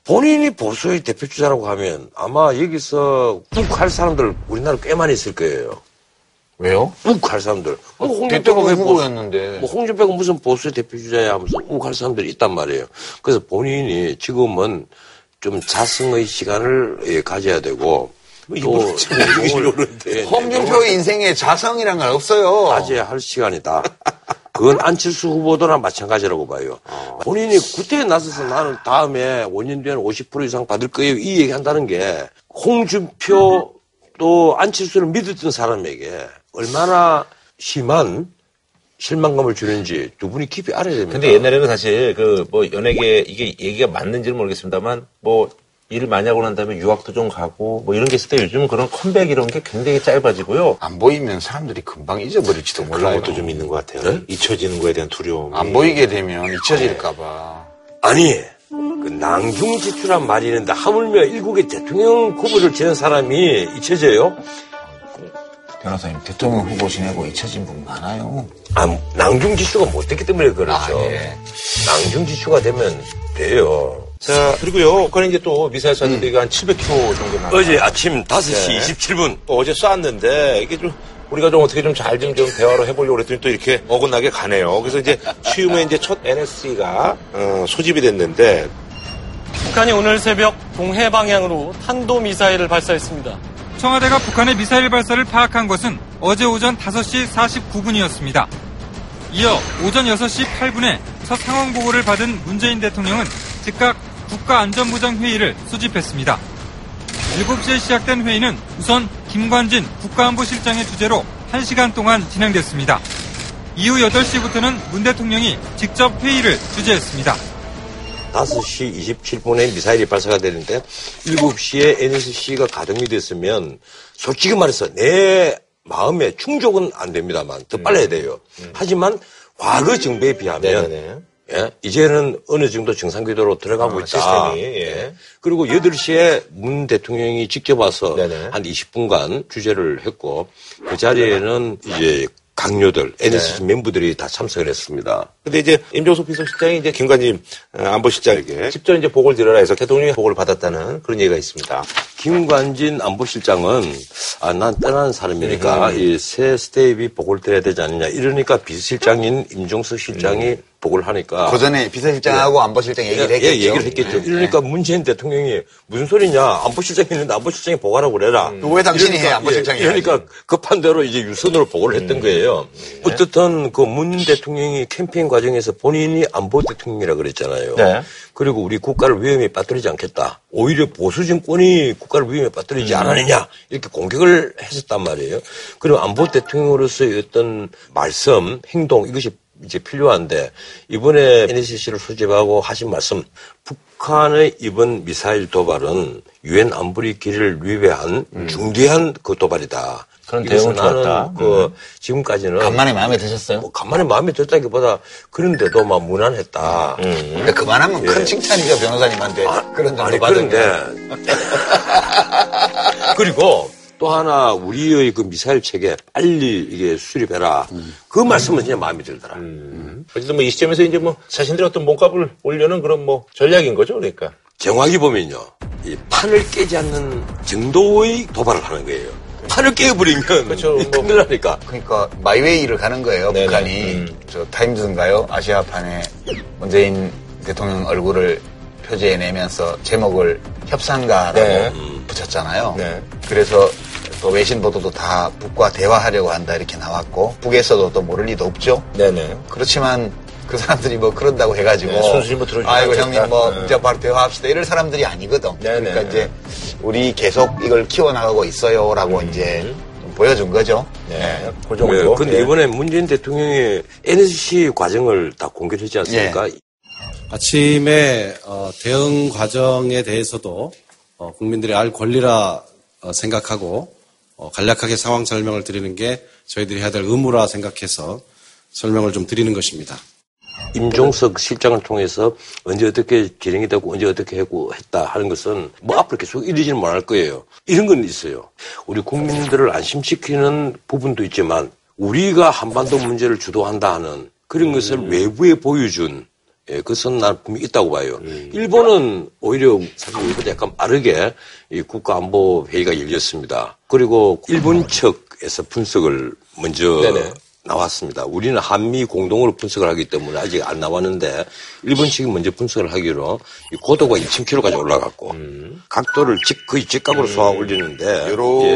본인이 보수의 대표 주자라고 하면 아마 여기서 욱할 사람들 우리나라 꽤 많이 있을 거예요. 왜요? 욱할 사람들. 뭐 대통령 홍준표가 왜 후보였는데. 뭐 홍준표가 무슨 보수의 대표 주자야 하면서 욱할 사람들이 있단 말이에요. 그래서 본인이 지금은 좀 자성의 시간을 예, 가져야 되고 또 예, 홍준표의 인생에 자성이란 건 없어요. 가져야 할 시간이다. 그건 안철수 후보도나 마찬가지라고 봐요. 본인이 구태에 나서서 나는 다음에 5년 뒤에는 50% 이상 받을 거예요. 이 얘기 한다는 게 홍준표 또 안철수를 믿었던 사람에게 얼마나 심한 실망감을 주는지 두 분이 깊이 알아야 됩니다. 근데 옛날에는 사실 그 뭐 연예계 이게 얘기가 맞는지는 모르겠습니다만 뭐 일을 많이 하고 난 다음에 유학도 좀 가고 뭐 이런 게 있을 때 요즘은 그런 컴백 이런 게 굉장히 짧아지고요. 안 보이면 사람들이 금방 잊어버릴지도 그런 몰라요. 것도 좀 있는 것 같아요. 잊혀지는 거에 대한 두려움. 안 보이게 되면 잊혀질까봐. 아니 그 낭중 지추란 말이 있는데 하물며 일국의 대통령 후보를 지낸 사람이 잊혀져요? 변호사님, 대통령 후보 지내고 잊혀진 분 많아요. 아, 낭중지추가 못됐기 때문에 그렇죠. 아, 예. 낭중지추가 되면 돼요. 자 그리고요. 그건 이제 또 미사일 쐈는데 이거 한 700km 정도 나. 어제 아침 5시 네. 27분 어제 쐈는데 이게 좀 우리가 좀 어떻게 좀 잘 좀 좀 대화로 해보려고 그랬더니 또 이렇게 어긋나게 가네요. 그래서 이제 취임에 이제 첫 NSC가 어, 소집이 됐는데 북한이 오늘 새벽 동해 방향으로 탄도 미사일을 발사했습니다. 청와대가 북한의 미사일 발사를 파악한 것은 어제 오전 5시 49분이었습니다. 이어 오전 6시 8분에 첫 상황 보고를 받은 문재인 대통령은 즉각 국가안전보장 회의를 소집했습니다. 7시에 시작된 회의는 우선 김관진 국가안보실장의 주재로 1시간 동안 진행됐습니다. 이후 8시부터는 문 대통령이 직접 회의를 주재했습니다. 5시 27분에 미사일이 발사가 되는데 7시에 NSC가 가동이 됐으면 솔직히 말해서 내 마음에 충족은 안 됩니다만 더 빨라야 돼요. 하지만 과거 정부에 비하면 네네네. 예, 이제는 어느 정도 정상궤도로 들어가고 아, 있다. 시스템이, 예. 그리고 8시에 문 대통령이 직접 와서 네네. 한 20분간 주재를 했고 그 자리에는 이제 강요들, NSC 네. 멤버들이 다 참석을 했습니다. 근데 이제 임종석 비서실장이 이제 김관진 어, 안보실장에게 직접 이제 보고를 드려라 해서 대통령이 보고를 받았다는 그런 얘기가 있습니다. 김관진 안보실장은 아, 난 떠나는 사람이니까 음. 이새 스텝이 보고를 드려야 되지 않느냐. 이러니까 비서실장인 임종석 실장이 보고를 하니까 그 전에 비서실장하고 안보실장 얘기를 예, 했겠죠. 예, 얘기를 했겠죠. 네. 이러니까 문재인 대통령이 무슨 소리냐. 안보실장이 있는데 안보실장이 보고하라고 그래라. 왜 당신이 해? 이러니까, 안보실장이 예, 그러니까 급한 대로 이제 유선으로 보고를 했던 거예요. 어떻든 그 문 대통령이 캠페인 과정에서 본인이 안보 대통령이라 그랬잖아요. 네. 그리고 우리 국가를 위험에 빠뜨리지 않겠다. 오히려 보수 정권이 국가를 위험에 빠뜨리지 않았느냐. 이렇게 공격을 했었단 말이에요. 그리고 안보 대통령으로서의 어떤 말씀, 행동 이것이 이제 필요한데 이번에 NSC를 소집하고 하신 말씀 북한의 이번 미사일 도발은 유엔 안보리 길을 위배한 중대한 그 도발이다. 그런 나는 좋았다. 그 지금까지는 간만에 마음에 드셨어요? 뭐 간만에 마음에 들다기보다 그런데도 막 무난했다. 근데 그만하면 큰 칭찬이죠 변호사님한테 그런 정도 예. 아니 받으면. 그런데 그리고 또 하나 우리의 그 미사일 체계 빨리 이게 수립해라. 그 말씀은 진짜 마음에 들더라. 어쨌든 뭐 이 시점에서 이제 뭐 자신들의 어떤 몸값을 올려는 그런 뭐 전략인 거죠, 그러니까. 정확히 보면요, 이 판을 깨지 않는 정도의 도발을 하는 거예요. 판을 깨버리면 그렇죠. 이 큰일 나니까. 그러니까 my way를 가는 거예요 네네. 북한이 음. 저 타임즈인가요 아시아판에 문재인 대통령 얼굴을 표지에 내면서 제목을 협상가라고 네. 붙였잖아요 네. 그래서 또 외신 보도도 다 북과 대화하려고 한다 이렇게 나왔고 북에서도 또 모를 리도 없죠 네네. 그렇지만 그 사람들이 뭐 그런다고 해가지고 네, 순순히 뭐 들어주지 아이고. 형님 뭐 네. 이제 바로 대화합시다 이럴 사람들이 아니거든 네, 그러니까 네. 이제 우리 계속 이걸 키워나가고 있어요라고 이제 좀 보여준 거죠 네. 네. 그 정도. 네, 근데 예. 이번에 문재인 대통령이 NSC 과정을 다 공개하지 않습니까? 아침에 어, 대응 과정에 대해서도 어, 국민들이 알 권리라 어, 생각하고 어, 간략하게 상황 설명을 드리는 게 저희들이 해야 될 의무라 생각해서 설명을 좀 드리는 것입니다. 임종석 실장을 통해서 언제 어떻게 진행이 되고 언제 어떻게 하고 했다 하는 것은 뭐 앞으로 계속 이러지는 못할 거예요. 이런 건 있어요. 우리 국민들을 안심시키는 부분도 있지만 우리가 한반도 문제를 주도한다 하는 그런 것을 외부에 보여준 예, 그것은 난 분명히 있다고 봐요. 일본은 오히려 사실 우리보다 약간 빠르게 이 국가안보 회의가 열렸습니다. 그리고 일본 측 일본에서 분석을 먼저 네네. 나왔습니다. 우리는 한미 공동으로 분석을 하기 때문에 아직 안 나왔는데 일본 측이 먼저 분석을 하기로 이 고도가 2,000km까지 올라갔고 음. 각도를 직, 거의 직각으로 쏘아 올리는데 요렇게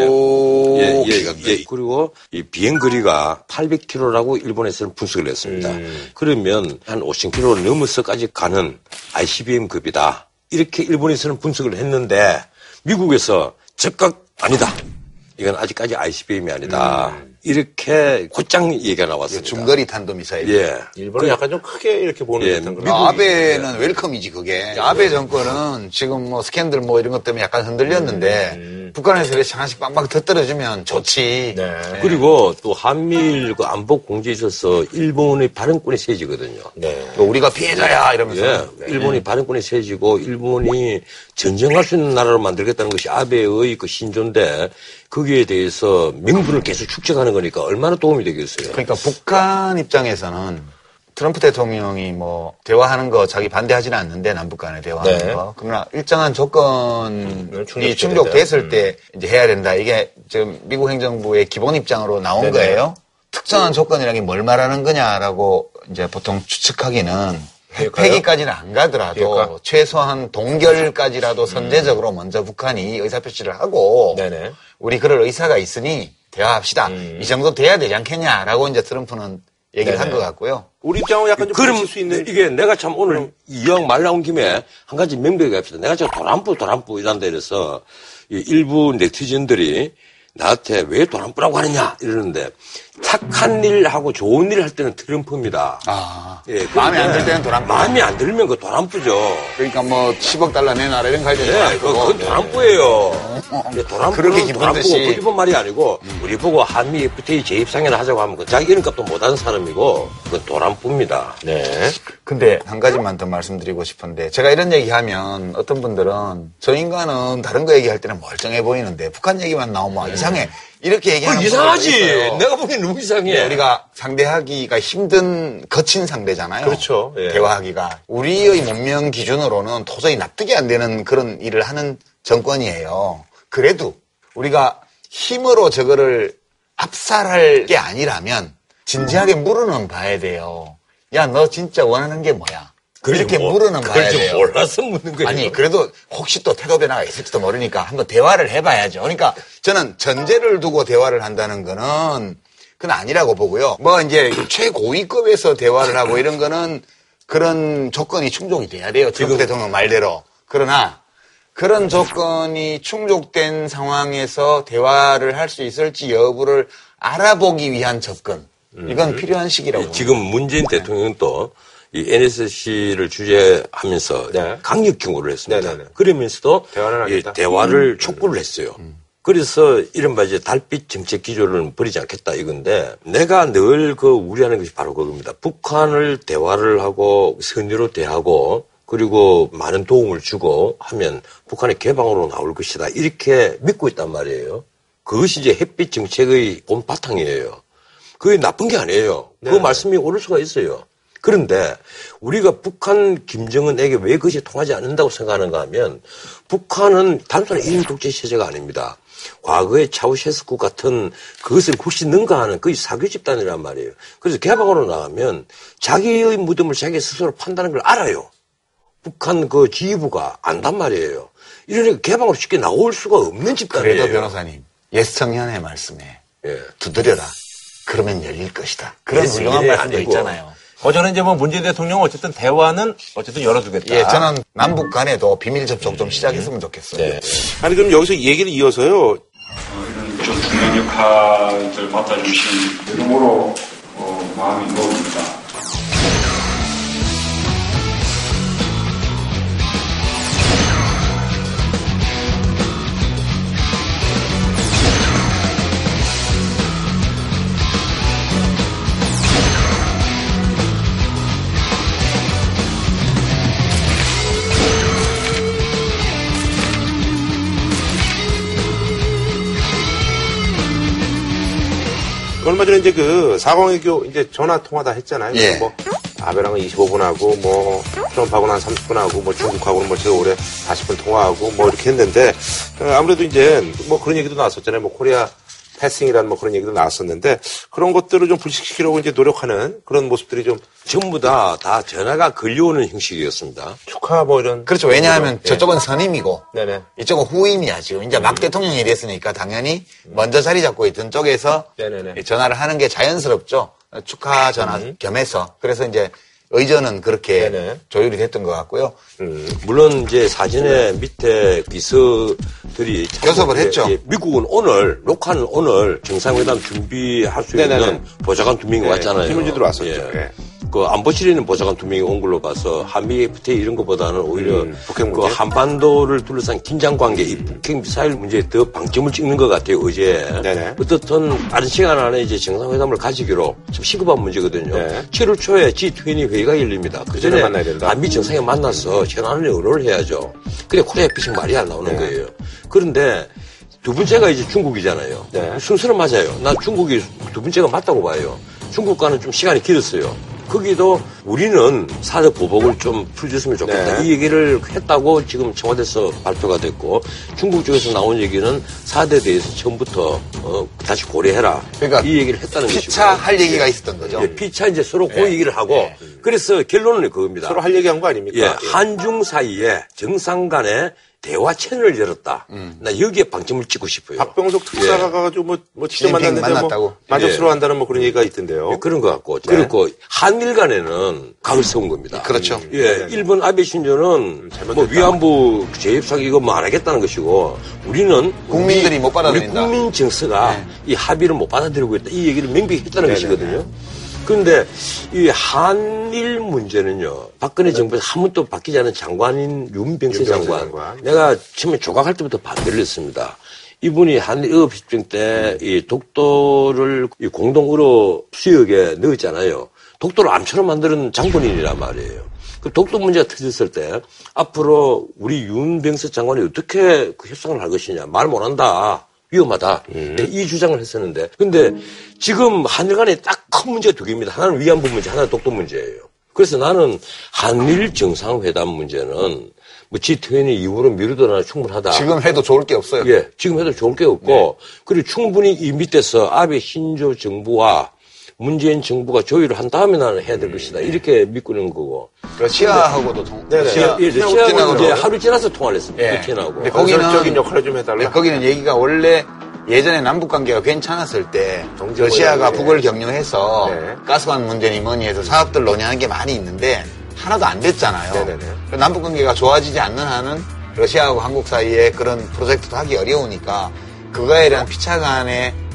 예, 예, 예. 예. 그리고 이 비행 거리가 800km라고 일본에서는 분석을 했습니다. 음. 그러면 한 5,000km 넘어서까지 가는 ICBM급이다. 이렇게 일본에서는 분석을 했는데 미국에서 즉각 아니다. 이건 아직까지 ICBM이 아니다. 이렇게 곧장 얘기가 나왔습니다. 중거리 탄도 미사일. 예. 일본은 약간 좀 크게 이렇게 보는 예, 듯한 그런. 아베는 웰컴이지 그게. 아베 정권은 지금 뭐 스캔들 뭐 이런 것 때문에 약간 흔들렸는데 북한에서 이렇게 하나씩 빵빵 터뜨려주면 좋지. 네. 그리고 또 한미일 그 안보 공지에 있어서 일본의 발언권이 세지거든요. 네. 또 우리가 피해자야 이러면서. 예, 일본이 발언권이 세지고 일본이 전쟁할 수 있는 나라로 만들겠다는 것이 아베의 그 신조인데 거기에 대해서 명분을 계속 축적하는 거니까 얼마나 도움이 되겠어요. 그러니까 북한 입장에서는 트럼프 대통령이 뭐 대화하는 거 자기 반대하지는 않는데 남북 간에 대화하는 네. 거 그러나 일정한 조건이 충족돼야 충족됐을 음. 때 이제 해야 된다 이게 지금 미국 행정부의 기본 입장으로 나온 네네. 거예요. 특정한 조건이라는 게 뭘 말하는 거냐라고 이제 보통 추측하기는 폐기까지는 안 가더라도 비핵화? 최소한 동결까지라도 선제적으로 먼저 북한이 의사표시를 하고 네네. 우리 그럴 의사가 있으니 대화합시다. 이 정도 돼야 되지 않겠냐라고 이제 트럼프는 얘기를. 한 것 같고요. 우리 입장은 약간 좀 그럼 부딪힐 수 있는 이게 내가 참 오늘 이왕 말 나온 김에 한 가지 명백하게 합시다. 내가 저 도란뿌 도란뿌 이란다 이래서 이 일부 네티즌들이 나한테 왜 도란뿌라고 하느냐 이러는데 착한 일 하고 좋은 일 할 때는 트럼프입니다. 아. 예, 마음에 안 들 때는 도란뿌. 마음에 안 들면 그 도란뿌죠. 그러니까 뭐 10억 달러 내놔라 이런 갈등 예, 아니고. 그건 도란뿌예요. 예, 그렇게 도란뿌는 기분 도란뿌고 듯이. 그 일본 말이 아니고 우리 보고 한미 FTA 재입상회를 하자고 하면 그 자기 이름값도 못하는 사람이고 그건 도란뿌입니다. 네. 근데 한 가지만 더 말씀드리고 싶은데 제가 이런 얘기하면 어떤 분들은 저 인간은 다른 거 얘기할 때는 멀쩡해 보이는데 북한 얘기만 나오면 이상해 이렇게 그 얘기하는 분들도 이상하지. 내가 보기엔 너무 이상해. 네, 우리가 상대하기가 힘든 거친 상대잖아요. 그렇죠. 예. 대화하기가 우리의 문명 기준으로는 도저히 납득이 안 되는 그런 일을 하는 정권이에요. 그래도 우리가 힘으로 저거를 압살할 게 아니라면 진지하게 물어는 봐야 돼요. 야, 너 진짜 원하는 게 뭐야? 이렇게 뭐, 물어는 봐야 좀 돼요. 몰라서 묻는 거예요. 아니 그래도 혹시 또 태도 변화가 있을지도 모르니까 한번 대화를 해봐야죠. 그러니까 저는 전제를 두고 대화를 한다는 거는 그건 아니라고 보고요. 뭐 이제 최고위급에서 대화를 하고 이런 거는 그런 조건이 충족이 돼야 돼요. 트럼프 대통령 말대로. 그러나 그런 조건이 충족된 상황에서 대화를 할 수 있을지 여부를 알아보기 위한 접근. 이건 필요한 시기라고. 예, 지금 문재인 대통령은 또 이 NSC를 주재하면서 네. 강력 경고를 했습니다. 네네네. 그러면서도 대화는 이 하겠다. 대화를 촉구를 했어요. 그래서 이른바 이제 달빛 정책 기조를 버리지 않겠다 이건데 내가 늘 그 우려하는 것이 바로 그겁니다. 북한을 대화를 하고 선의로 대하고 그리고 많은 도움을 주고 하면 북한의 개방으로 나올 것이다. 이렇게 믿고 있단 말이에요. 그것이 이제 햇빛 정책의 본 바탕이에요. 그게 나쁜 게 아니에요. 그 네. 말씀이 옳을 수가 있어요. 그런데 우리가 북한 김정은에게 왜 그것이 통하지 않는다고 생각하는가 하면 북한은 단순한 일인 독재 체제가 아닙니다. 과거의 차우셰스쿠 같은 그것을 혹시 능가하는 거의 사교 집단이란 말이에요. 그래서 개방으로 나가면 자기의 무덤을 자기 스스로 판다는 걸 알아요. 북한 그 지휘부가 안단 말이에요. 이러니까 개방으로 쉽게 나올 수가 없는 집단이에요. 그래도 변호사님 예성현의 말씀에 예. 두드려라. 그러면 열릴 것이다. 그런 훌륭한 예, 말씀도. 있잖아요. 어제는 이제 뭐 문재인 대통령 어쨌든 대화는 어쨌든 열어두겠다. 예, 저는 남북 간에도 비밀 접촉 좀 시작했으면 좋겠어요. 네. 아니 그럼 여기서 이 얘기를 이어서요. 어, 이런 좀 중요한 역할을 맡아주신 여러모로 어, 마음이 놓입니다. 얼마 전에 이제 그 사광외교 이제 전화 통화다 했잖아요. 예. 뭐 아베랑은 25분 하고 뭐 트럼프하고는 한 30분 하고 뭐 중국하고는 뭐 제가 올해 40분 통화하고 뭐 이렇게 했는데 어, 아무래도 이제 뭐 그런 얘기도 나왔었잖아요. 뭐 코리아 패싱이라는 뭐 그런 얘기도 나왔었는데 그런 것들을 좀 불식시키려고 이제 노력하는 그런 모습들이 좀 전부 다, 다 전화가 걸려오는 형식이었습니다. 축하 뭐 이런. 그렇죠. 왜냐하면 예. 저쪽은 선임이고 네네. 이쪽은 후임이야 지금 이제 막 대통령이 됐으니까 당연히 먼저 자리 잡고 있던 쪽에서 네네네. 전화를 하는 게 자연스럽죠. 축하 전화 음. 겸해서 그래서 이제 의전은 그렇게 네네. 조율이 됐던 것 같고요. 음, 물론 이제 사진의 밑에 비서들이 참 교섭을 예, 했죠. 예, 미국은 오늘 녹화는 오늘 정상회담 준비할 수 네네네. 있는 보좌관 두 명이 네, 왔잖아요. 김은지 들어왔었죠. 예. 그 안보실에 있는 보좌관 두 명이 온 걸로 봐서 한미 FTA 이런 것보다는 오히려 음, 북핵 그? 한반도를 둘러싼 긴장 관계, 이 북핵 미사일 문제에 더 방점을 찍는 것 같아요 어제. 네네. 어떻든 빠른 시간 안에 이제 정상회담을 가지기로 좀 시급한 문제거든요. 네. 7월 초에 G20 회의가 열립니다. 그 전에. 한미 정상에 만나서 현안을 의논을 해야죠. 그래 코리아 피싱 말이 안 나오는 거예요. 그런데 두 번째가 이제 중국이잖아요. 네. 순서는 맞아요. 나 중국이 두 번째가 맞다고 봐요. 중국과는 좀 시간이 길었어요. 거기도 우리는 사드 보복을 좀 풀어줬으면 좋겠다. 네. 이 얘기를 했다고 지금 청와대에서 발표가 됐고 중국 쪽에서 나온 얘기는 사드에 대해서 처음부터 어, 다시 고려해라. 그러니까 이 얘기를 했다는 것이고. 피차할 얘기가 있었던 거죠. 예, 피차 이제 서로 그 얘기를 하고 그래서 결론은 그겁니다. 서로 할 얘기한 거 아닙니까? 예, 한중 사이에 정상 간의 대화 채널을 열었다. 나 여기에 방점을 찍고 싶어요. 박병석 특사가 예. 가가지고 뭐, 뭐 직접 시진핑 만났는데 뭐 만났다고. 만족스러워 한다는 뭐 그런 얘기가 있던데요. 예, 그런 것 같고. 네. 그리고 한일 간에는 각을 세운 겁니다. 그렇죠. 예, 일본 아베 신조는. 뭐 위안부 재협상 이거 뭐 안 하겠다는 것이고 우리는 국민들이 우리- 못 받아들인다. 우리 국민 정서가 이 합의를 못 받아들이고 있다. 이 얘기를 명백히 했다는 네네네. 것이거든요. 그런데 이 한일 문제는요. 박근혜 정부에서 한 번도 바뀌지 않은 장관인 윤병세 윤병세 장관. 장관. 내가 처음에 조각할 때부터 반대를 했습니다. 이분이 한일 의업 협정 때이 독도를 이 공동 의료 수역에 넣었잖아요. 독도를 암처럼 만드는 장본인이란 말이에요. 그 독도 문제가 터졌을 때 앞으로 우리 윤병세 장관이 어떻게 그 협상을 할 것이냐 말 못한다. 위험하다. 네, 이 주장을 했었는데. 근데 지금 한일 간에 딱 큰 문제가 두 개입니다. 하나는 위안부 문제, 하나는 독도 문제예요. 그래서 나는 한일 정상회담 문제는 뭐 G20 이후로 미루더나 충분하다. 지금 해도 좋을 게 없어요. 예, 지금 해도 좋을 게 없고, 그리고 충분히 이 밑에서 아베 신조 정부와 문재인 정부가 조율을 한 다음에 나는 해야 될 것이다. 이렇게 믿고 있는 거고. 러시아하고도 통, 네네. 러시아, 예, 러시아하고 푸틴하고도 이제 하루 지나서 통화를 했습니다. 예. 푸틴하고. 근데 거기는- 건설적인 역할을 좀 해달라. 네, 거기는 얘기가 원래 예전에 남북 관계가 괜찮았을 때 러시아가 모양의- 북을 경유해서 네. 가스관 문제니 뭐니 해서 사업들 논의하는 게 많이 있는데 하나도 안 됐잖아요. 네네네. 남북 관계가 좋아지지 않는 한은 러시아하고 한국 사이에 그런 프로젝트도 하기 어려우니까 그거에 대한 피차 간의 뭐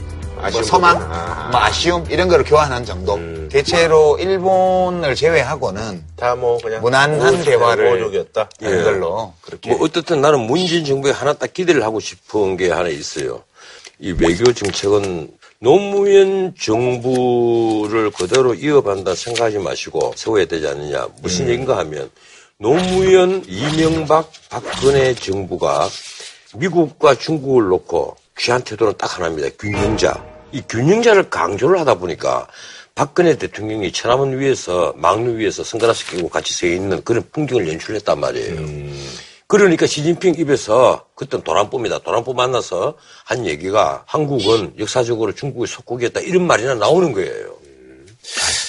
아쉬움 소망, 부분. 아. 뭐 아쉬움 이런 거를 교환한 정도. 음. 대체로 일본을 제외하고는 다 뭐 그냥 무난한 우호- 대화를. 하는 예. 걸로 그렇게 뭐 어떻든 나는 문재인 정부에 하나 딱 기대를 하고 싶은 게 하나 있어요. 이 외교 정책은 노무현 정부를 그대로 이어간다 생각하지 마시고 세워야 되지 않느냐. 무슨 얘기인가 하면 노무현, 이명박, 박근혜 정부가 미국과 중국을 놓고 귀한 태도는 딱 하나입니다. 균형자. 이 균형자를 강조를 하다 보니까 박근혜 대통령이 천안문 위에서 망루 위에서 선글라스 끼고 같이 서 있는 그런 풍경을 연출했단 말이에요. 그러니까 시진핑 입에서 그땐 도란뿌입니다. 도란뿌 만나서 한 얘기가 한국은 역사적으로 중국의 속국이었다 이런 말이나 나오는 거예요.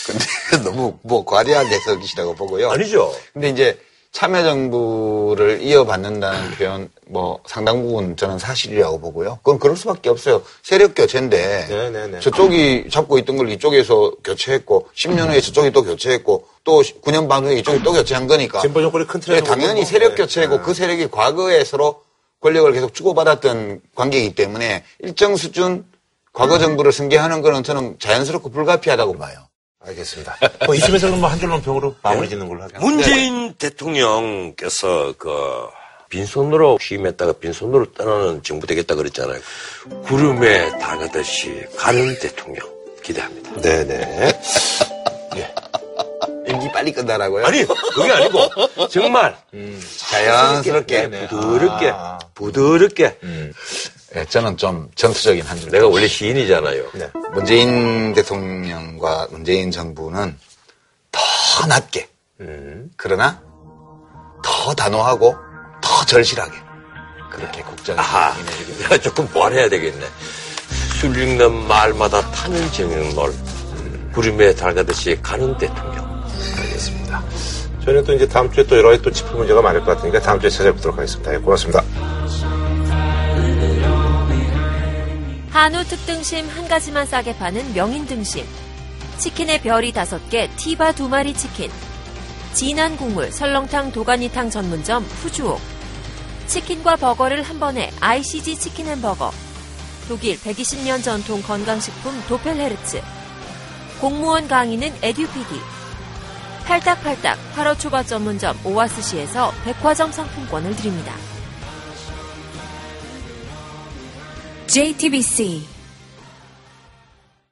근데 너무 뭐 과대한 해석이시라고 보고요. 아니죠? 근데 이제 참여정부를 이어받는다는 표현 뭐 상당 부분 저는 사실이라고 보고요. 그건 그럴 수밖에 없어요. 세력 교체인데 네네네. 저쪽이 잡고 있던 걸 이쪽에서 교체했고 10년 후에 저쪽이 또 교체했고 또 9년 반 후에 이쪽이 또 교체한 거니까 진보 정권의 큰 틀에서 네, 당연히 세력 뭐, 교체고 네. 그 세력이 과거에 서로 권력을 계속 주고받았던 관계이기 때문에 일정 수준 과거 정부를 승계하는 거는 저는 자연스럽고 불가피하다고 봐요. 알겠습니다. 뭐 이쯤에서 그럼 뭐한 줄로 평으로 마무리 짓는 걸로 하죠. 문재인 대통령께서 그 빈손으로 취임했다가 빈손으로 떠나는 정부 되겠다 그랬잖아요. 구름에 달가듯이 가는 대통령 기대합니다. 네네. 임기 빨리 끝나라고요? 아니 그게 아니고 정말 자연스럽게. 네네. 부드럽게 아. 부드럽게 네, 저는 좀 전투적인 한 줄. 내가 원래 시인이잖아요. 네. 문재인 대통령과 문재인 정부는 더 낮게, 그러나 더 단호하고 더 절실하게 그렇게 국정을 아하, 진행해주기 내가 조금 보완해야 되겠네. 줄 읽는 말마다 타는 정형놀, 구름에 달가듯이 가는 대통령. 알겠습니다. 저희는 또 이제 다음 주에 또 여러 가지 또 짚을 문제가 많을 것 같으니까 다음 주에 찾아뵙도록 하겠습니다. 예, 고맙습니다. 한우 특등심 한 가지만 싸게 파는 명인 등심. 치킨의 별이 다섯 개, 티바 두 마리 치킨. 진한 국물, 설렁탕, 도가니탕 전문점 푸주옥. 치킨과 버거를 한 번에 ICG 치킨 햄버거. 독일 120년 전통 건강식품 도펠헤르츠. 공무원 강의는 에듀피디. 팔딱팔딱 8호 초밥 전문점 오아스시에서 백화점 상품권을 드립니다. JTBC